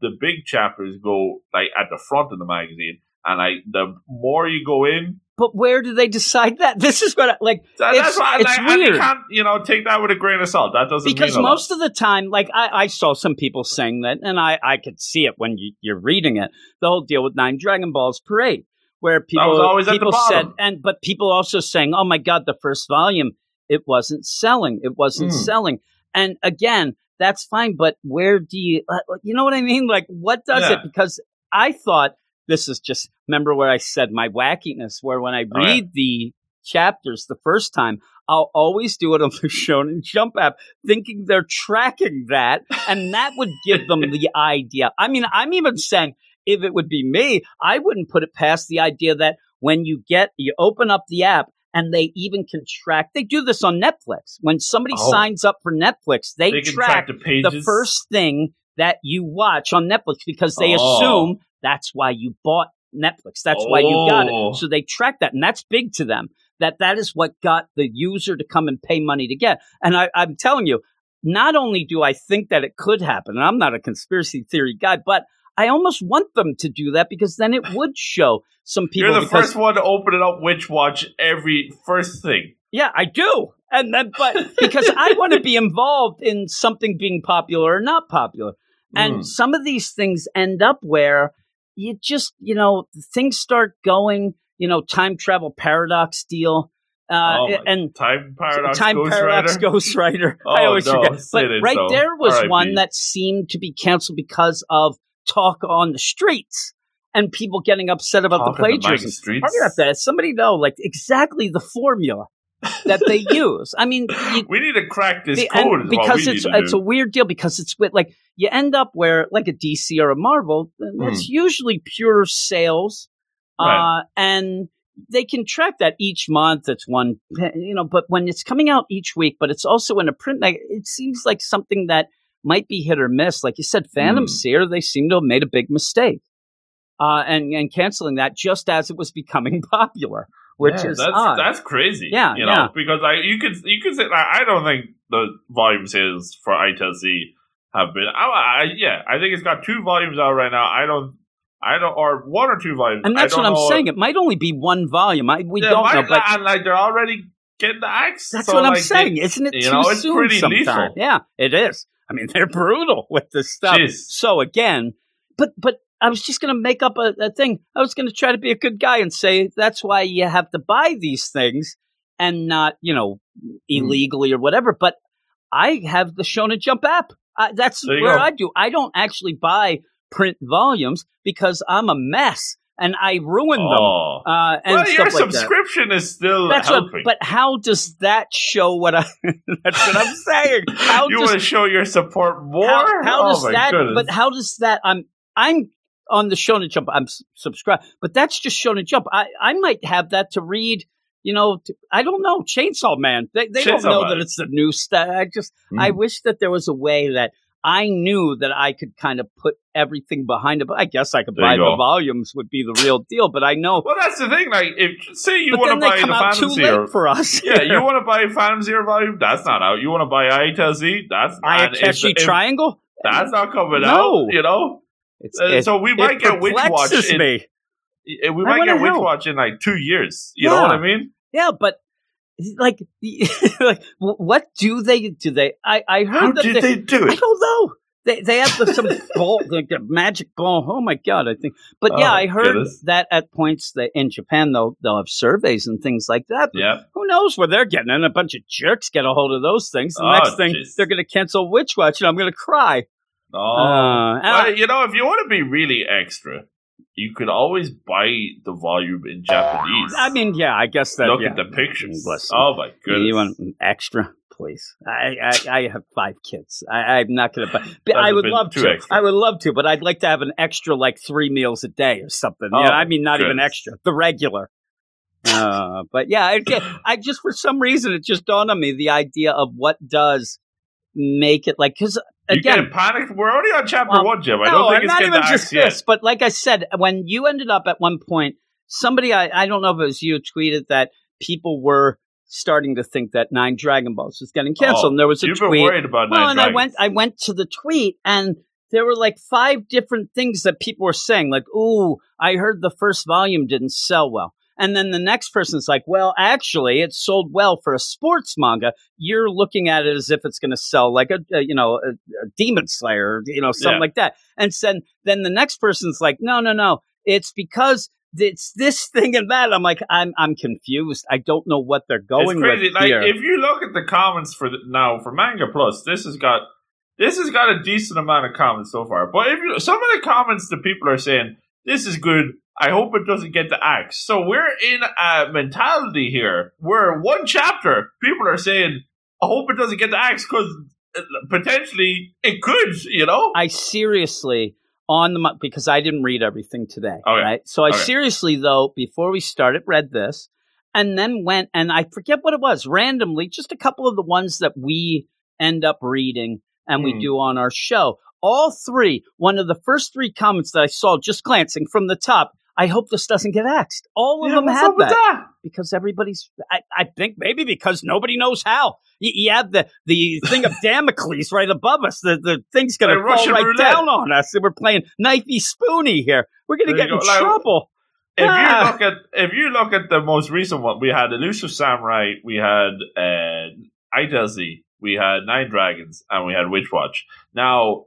the big chapters go like at the front of the magazine and like the more you go in but where do they decide that? This is what I, like that, It's- why it's like, weird. can't you know take that with a grain of salt that doesn't because mean a lot. most of the time, like I, I saw some people saying that, and I, I could see it when you, you're reading it. The whole deal with Nine Dragon Balls Parade, where people always people said, and but people also saying, "Oh my God, the first volume, it wasn't selling, it wasn't Mm. selling." And again, that's fine, but where do you, uh, you know what I mean? Like, what does Yeah. it? Because I thought this is just remember where I said my wackiness, where when I Oh, read the chapters the first time. I'll always do it on the Shonen Jump app, thinking they're tracking that, and that would give them the idea. I mean, I'm even saying if it would be me, I wouldn't put it past the idea that when you get, you open up the app and they even can track, they do this on Netflix. When somebody Oh. signs up for Netflix, they, they track track the the first thing that you watch on Netflix because they Oh. assume that's why you bought Netflix. That's why you got Oh. it. So they track that, and that's big to them. That that is what got the user to come and pay money to get. And I, I'm telling you, not only do I think that it could happen, and I'm not a conspiracy theory guy, but I almost want them to do that because then it would show some people. You're the because, first one to open it up. Witch Watch every first thing. yeah, I do. And then, but because I want to be involved in something being popular or not popular. And Mm. some of these things end up where you just, you know, things start going, you know, time travel paradox deal. Uh, Oh and Time paradox. time Ghost paradox Rider? ghostwriter. Oh, I always no, forget. But right there was R.I.P. one that seemed to be canceled because of talk on the streets and people getting upset about Talk the the plagiarism. Streets. How about that? Somebody know like exactly the formula that they use. I mean, you, We need to crack this the- code. and is what because it's it's do. a weird deal because it's with like you end up where like a DC or a Marvel, it's usually pure sales, uh, Hmm. And they can track that each month. It's one, you know, but when it's coming out each week, but it's also in a print, like it seems like something that might be hit or miss. Like you said, Phantom Hmm. Seer, they seem to have made a big mistake. Uh, and, and canceling that just as it was becoming popular, which Yeah, is that's odd. that's crazy. Yeah, you know, yeah. because I you could you could say I don't think the volume sales for ITLC have been. I, I yeah, I think it's got two volumes out right now. I don't. I don't, or one or two volumes. and that's what I'm know. saying. It might only be one volume. I, we Yeah, don't know, but and like they're already getting the axe. That's so, what I'm like, saying, they- isn't it? you too know, it's soon pretty sometimes? lethal. Yeah, it is. I mean, they're brutal with this stuff. Jeez. So again, but but I was just going to make up a, a thing. I was going to try to be a good guy and say that's why you have to buy these things and not you know Hmm. illegally or whatever. But I have the Shonen Jump app. I, that's where go. I do. I don't actually buy print volumes because I'm a mess and I ruin them. Oh. Uh, and well, your like subscription is still That's what, helping. but how does that show what I? that's what I'm saying. How you does want to show your support more? how, how oh does that? goodness. But how does that? I'm I'm on the Shonen Jump. I'm subscribed, but that's just Shonen Jump. I I might have that to read. You know, to, I don't know. Chainsaw Man. They they don't know Man. that it's the new stuff. I just I Mm. wish that there was a way that I knew that I could kind of put everything behind it. But I guess I could There buy the volumes would be the real deal. But I know. Well, that's the thing. Like, if say you want to buy the Phantom Zero, for us. yeah, you want to buy Phantom Zero volume? That's not out. You want to buy ITLZ? That's and if- Ayakashi if Triangle. That's not coming No. out. You know, It's, Uh, it, so we might get Witch Watch. In, me. we might get Witch. Watch in like two years. You know what I mean? Yeah, but like, like, what do they do? They, I, I heard how that they, do it? I don't know. They, they have the, some ball, like a magic ball. Oh my god, I think. But Oh, yeah, I heard goodness. that at points that in Japan they'll they'll have surveys and things like that. Yeah. Who knows where they're getting? And a bunch of jerks get a hold of those things. The Oh, next thing jeez. they're going to cancel Witch Watch, and I'm going to cry. Oh. Uh, Well, I- you know, if you want to be really extra, you could always buy the volume in Japanese. I mean, yeah, I guess that. Look yeah. at the pictures. Listen, oh my goodness! You want an extra, please? I, I, I have five kids. I, I'm not going to. But That's I would love to. extra. I would love to, but I'd like to have an extra, like three meals a day or something. Oh, yeah, I mean, not even extra, the regular. Uh, but yeah, I, I just for some reason it just dawned on me the idea of what does make it like because again get panicked. We're only on chapter Well, one, Jim. I no, don't think I'm it's not even just yet. this, but like I said, when you ended up at one point, somebody I, I don't know if it was you tweeted that people were starting to think that Nine Dragon Balls was getting canceled, Oh, and there was a You've been tweet. worried about Well, Nine and I went I went to the tweet and there were like five different things that people were saying, like, "Ooh, I heard the first volume didn't sell well." And then the next person's like, well, actually, it sold well for a sports manga. You're looking at it as if it's going to sell like a, a you know a, a Demon Slayer, you know something Yeah. like that. And then then the next person's like, no, no, no, it's because it's this thing and that. I'm like, I'm I'm confused. I don't know what they're going it's crazy. with Like here. if you look at the comments for the, now for Manga Plus, this has got this has got a decent amount of comments so far. But if you some of the comments that people are saying this is good. I hope it doesn't get to Axe. So we're in a mentality here where one chapter people are saying, I hope it doesn't get to Axe because potentially it could. You know. I seriously on the because I didn't read everything today, Okay. right? So I Okay. seriously though before we started read this and then went and I forget what it was randomly just a couple of the ones that we end up reading and we Hmm. do on our show. All three, one of the first three comments that I saw just glancing from the top, I hope this doesn't get axed. All of Yeah, them what's had up with that that? because everybody's I, I think maybe because nobody knows how you, you have the the thing of damocles right above us the the thing's gonna Like fall right roulette. down on us and we're playing knifey spoony here we're gonna get you in. Like, trouble if Ah. you look at if you look at the most recent one, we had Elusive Samurai, we had uh, we had Nine Dragons, and we had Witch Watch. Now,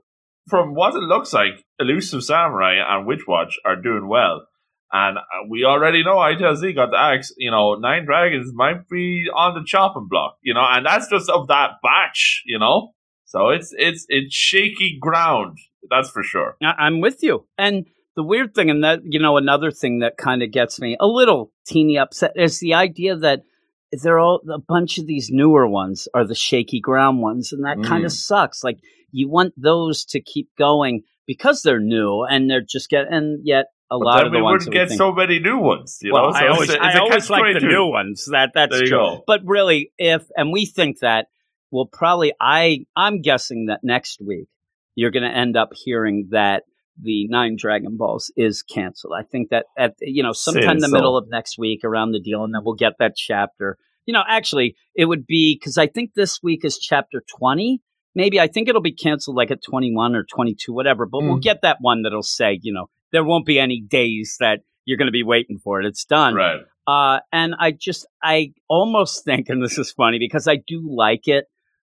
from what it looks like, Elusive Samurai and Witch Watch are doing well. And uh, we already know ITLZ got the axe. You know, Nine Dragons might be on the chopping block. You know, and that's just of that batch. You know, so it's it's it's shaky ground. That's for sure. I'm with you and the weird thing and that you know another thing that kind of gets me a little teeny upset is the idea that they're all a bunch of these newer ones are the shaky ground ones and that kind Mm. of sucks like you want those to keep going because they're new and they're just get and yet a But lot of the we ones wouldn't we get think- so many new ones. You well, know, so I it's always, a- it's I always like the new ones. That that's true. go. But really, if and we think that we'll probably, I I'm guessing that next week you're going to end up hearing that the Nine Dragon Balls is canceled. I think that at you know sometime in the so. middle of next week around the deal, and then we'll get that chapter. You know, actually, it would be because I think this week is chapter twenty. Maybe I think it'll be canceled like at 21 or 22, whatever. But we'll Mm. get that one that'll say, you know, there won't be any days that you're going to be waiting for it. It's done. Right. Uh, and I just, I almost think, and this is funny because I do like it,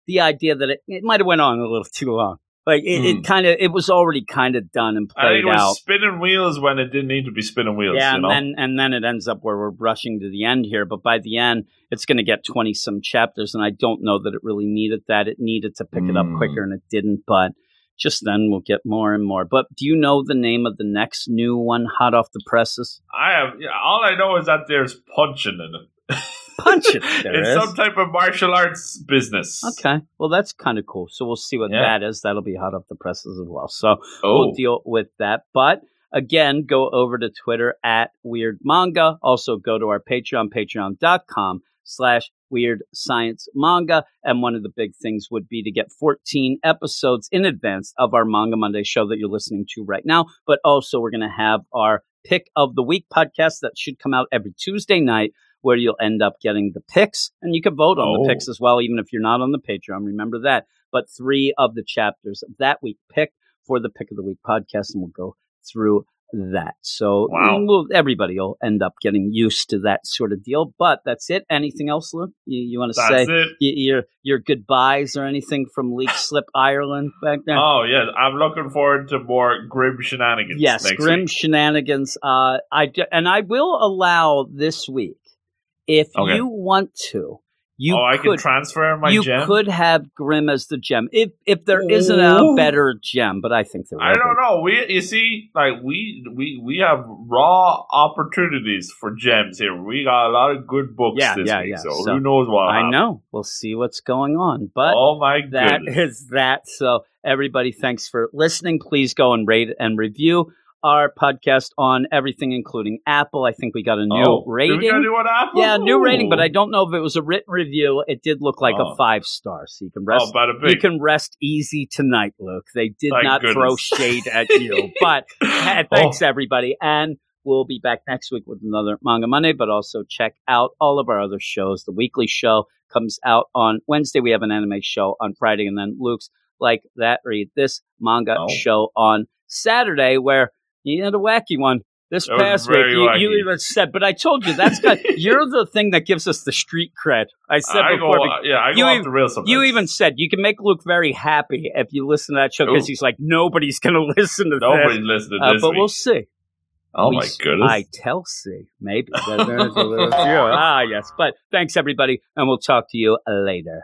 the idea that it, it might have went on a little too long. Like it, it Hmm. kind of, it was already kind of done and I played it was out. spinning wheels when it didn't need to be spinning wheels. Yeah, you and know? then and then it ends up where we're rushing to the end here. But by the end, it's going to get twenty some chapters, and I don't know that it really needed that. It needed to pick it up Hmm. quicker, and it didn't. But just then, we'll get more and more. But do you know the name of the next new one, hot off the presses? I have yeah, all I know is that there's punching in it. Punch it. There it's is. some type of martial arts business. Okay, well that's kind of cool. So we'll see what Yeah. that is. That'll be hot off the presses as well. So Oh, we'll deal with that. But again, go over to Twitter at Weird Manga. Also go to our Patreon, patreon.com slash Weird Science Manga. And one of the big things would be to get 14 episodes in advance of our Manga Monday show that you're listening to right now. But also we're going to have our Pick of the Week podcast that should come out every Tuesday night where you'll end up getting the picks and you can vote on Oh. the picks oh. as well, even if you're not on the Patreon. Remember that. But three of the chapters of that week picked for the Pick of the Week podcast, and we'll go through that. So Wow. mm, we'll, everybody will end up getting used to that sort of deal. But that's it. Anything else, Lou? You, you want to say it. y- your your goodbyes or anything from Leak Slip Ireland back there? Oh yeah, I'm looking forward to more grim shenanigans. Yes, grim week. shenanigans. Uh, I and I will allow this week if Okay. you want to. You oh, I could, can transfer my you gem. could have Grim as the gem if if there isn't a better gem, but I think there. I don't be. know. We you see, like we we we have raw opportunities for gems here. We got a lot of good books Yeah, this yeah, week, yeah. so, So, who knows what? I happens. know. We'll see what's going on, but oh my that goodness! is that. So everybody, thanks for listening. Please go and rate and review our podcast on everything, including Apple. I think we got a new oh, rating. Did we gotta do what Apple? Yeah, new rating, but I don't know if it was a written review. It did look like Oh. a five star, so you can rest. Oh, you can rest easy tonight, Luke. They did Thank not throw shade at you, but hey, Oh. thanks everybody, and we'll be back next week with another Manga Monday. But also check out all of our other shows. The weekly show comes out on Wednesday. We have an anime show on Friday, and then Luke's like that. Read this manga Oh. show on Saturday, where you had a wacky one. This That past week, you, you even said, but I told you that's got you're the thing that gives us the street cred. I said I before, go, yeah, I go you off even- the rails sometimes. you even said you can make Luke very happy if you listen to that show because he's like nobody's going to listen to nobody's this. listening to Uh, this. but week. we'll see. oh We my goodness! I tell see maybe. There- a little few. ah, yes. But thanks everybody, and we'll talk to you later.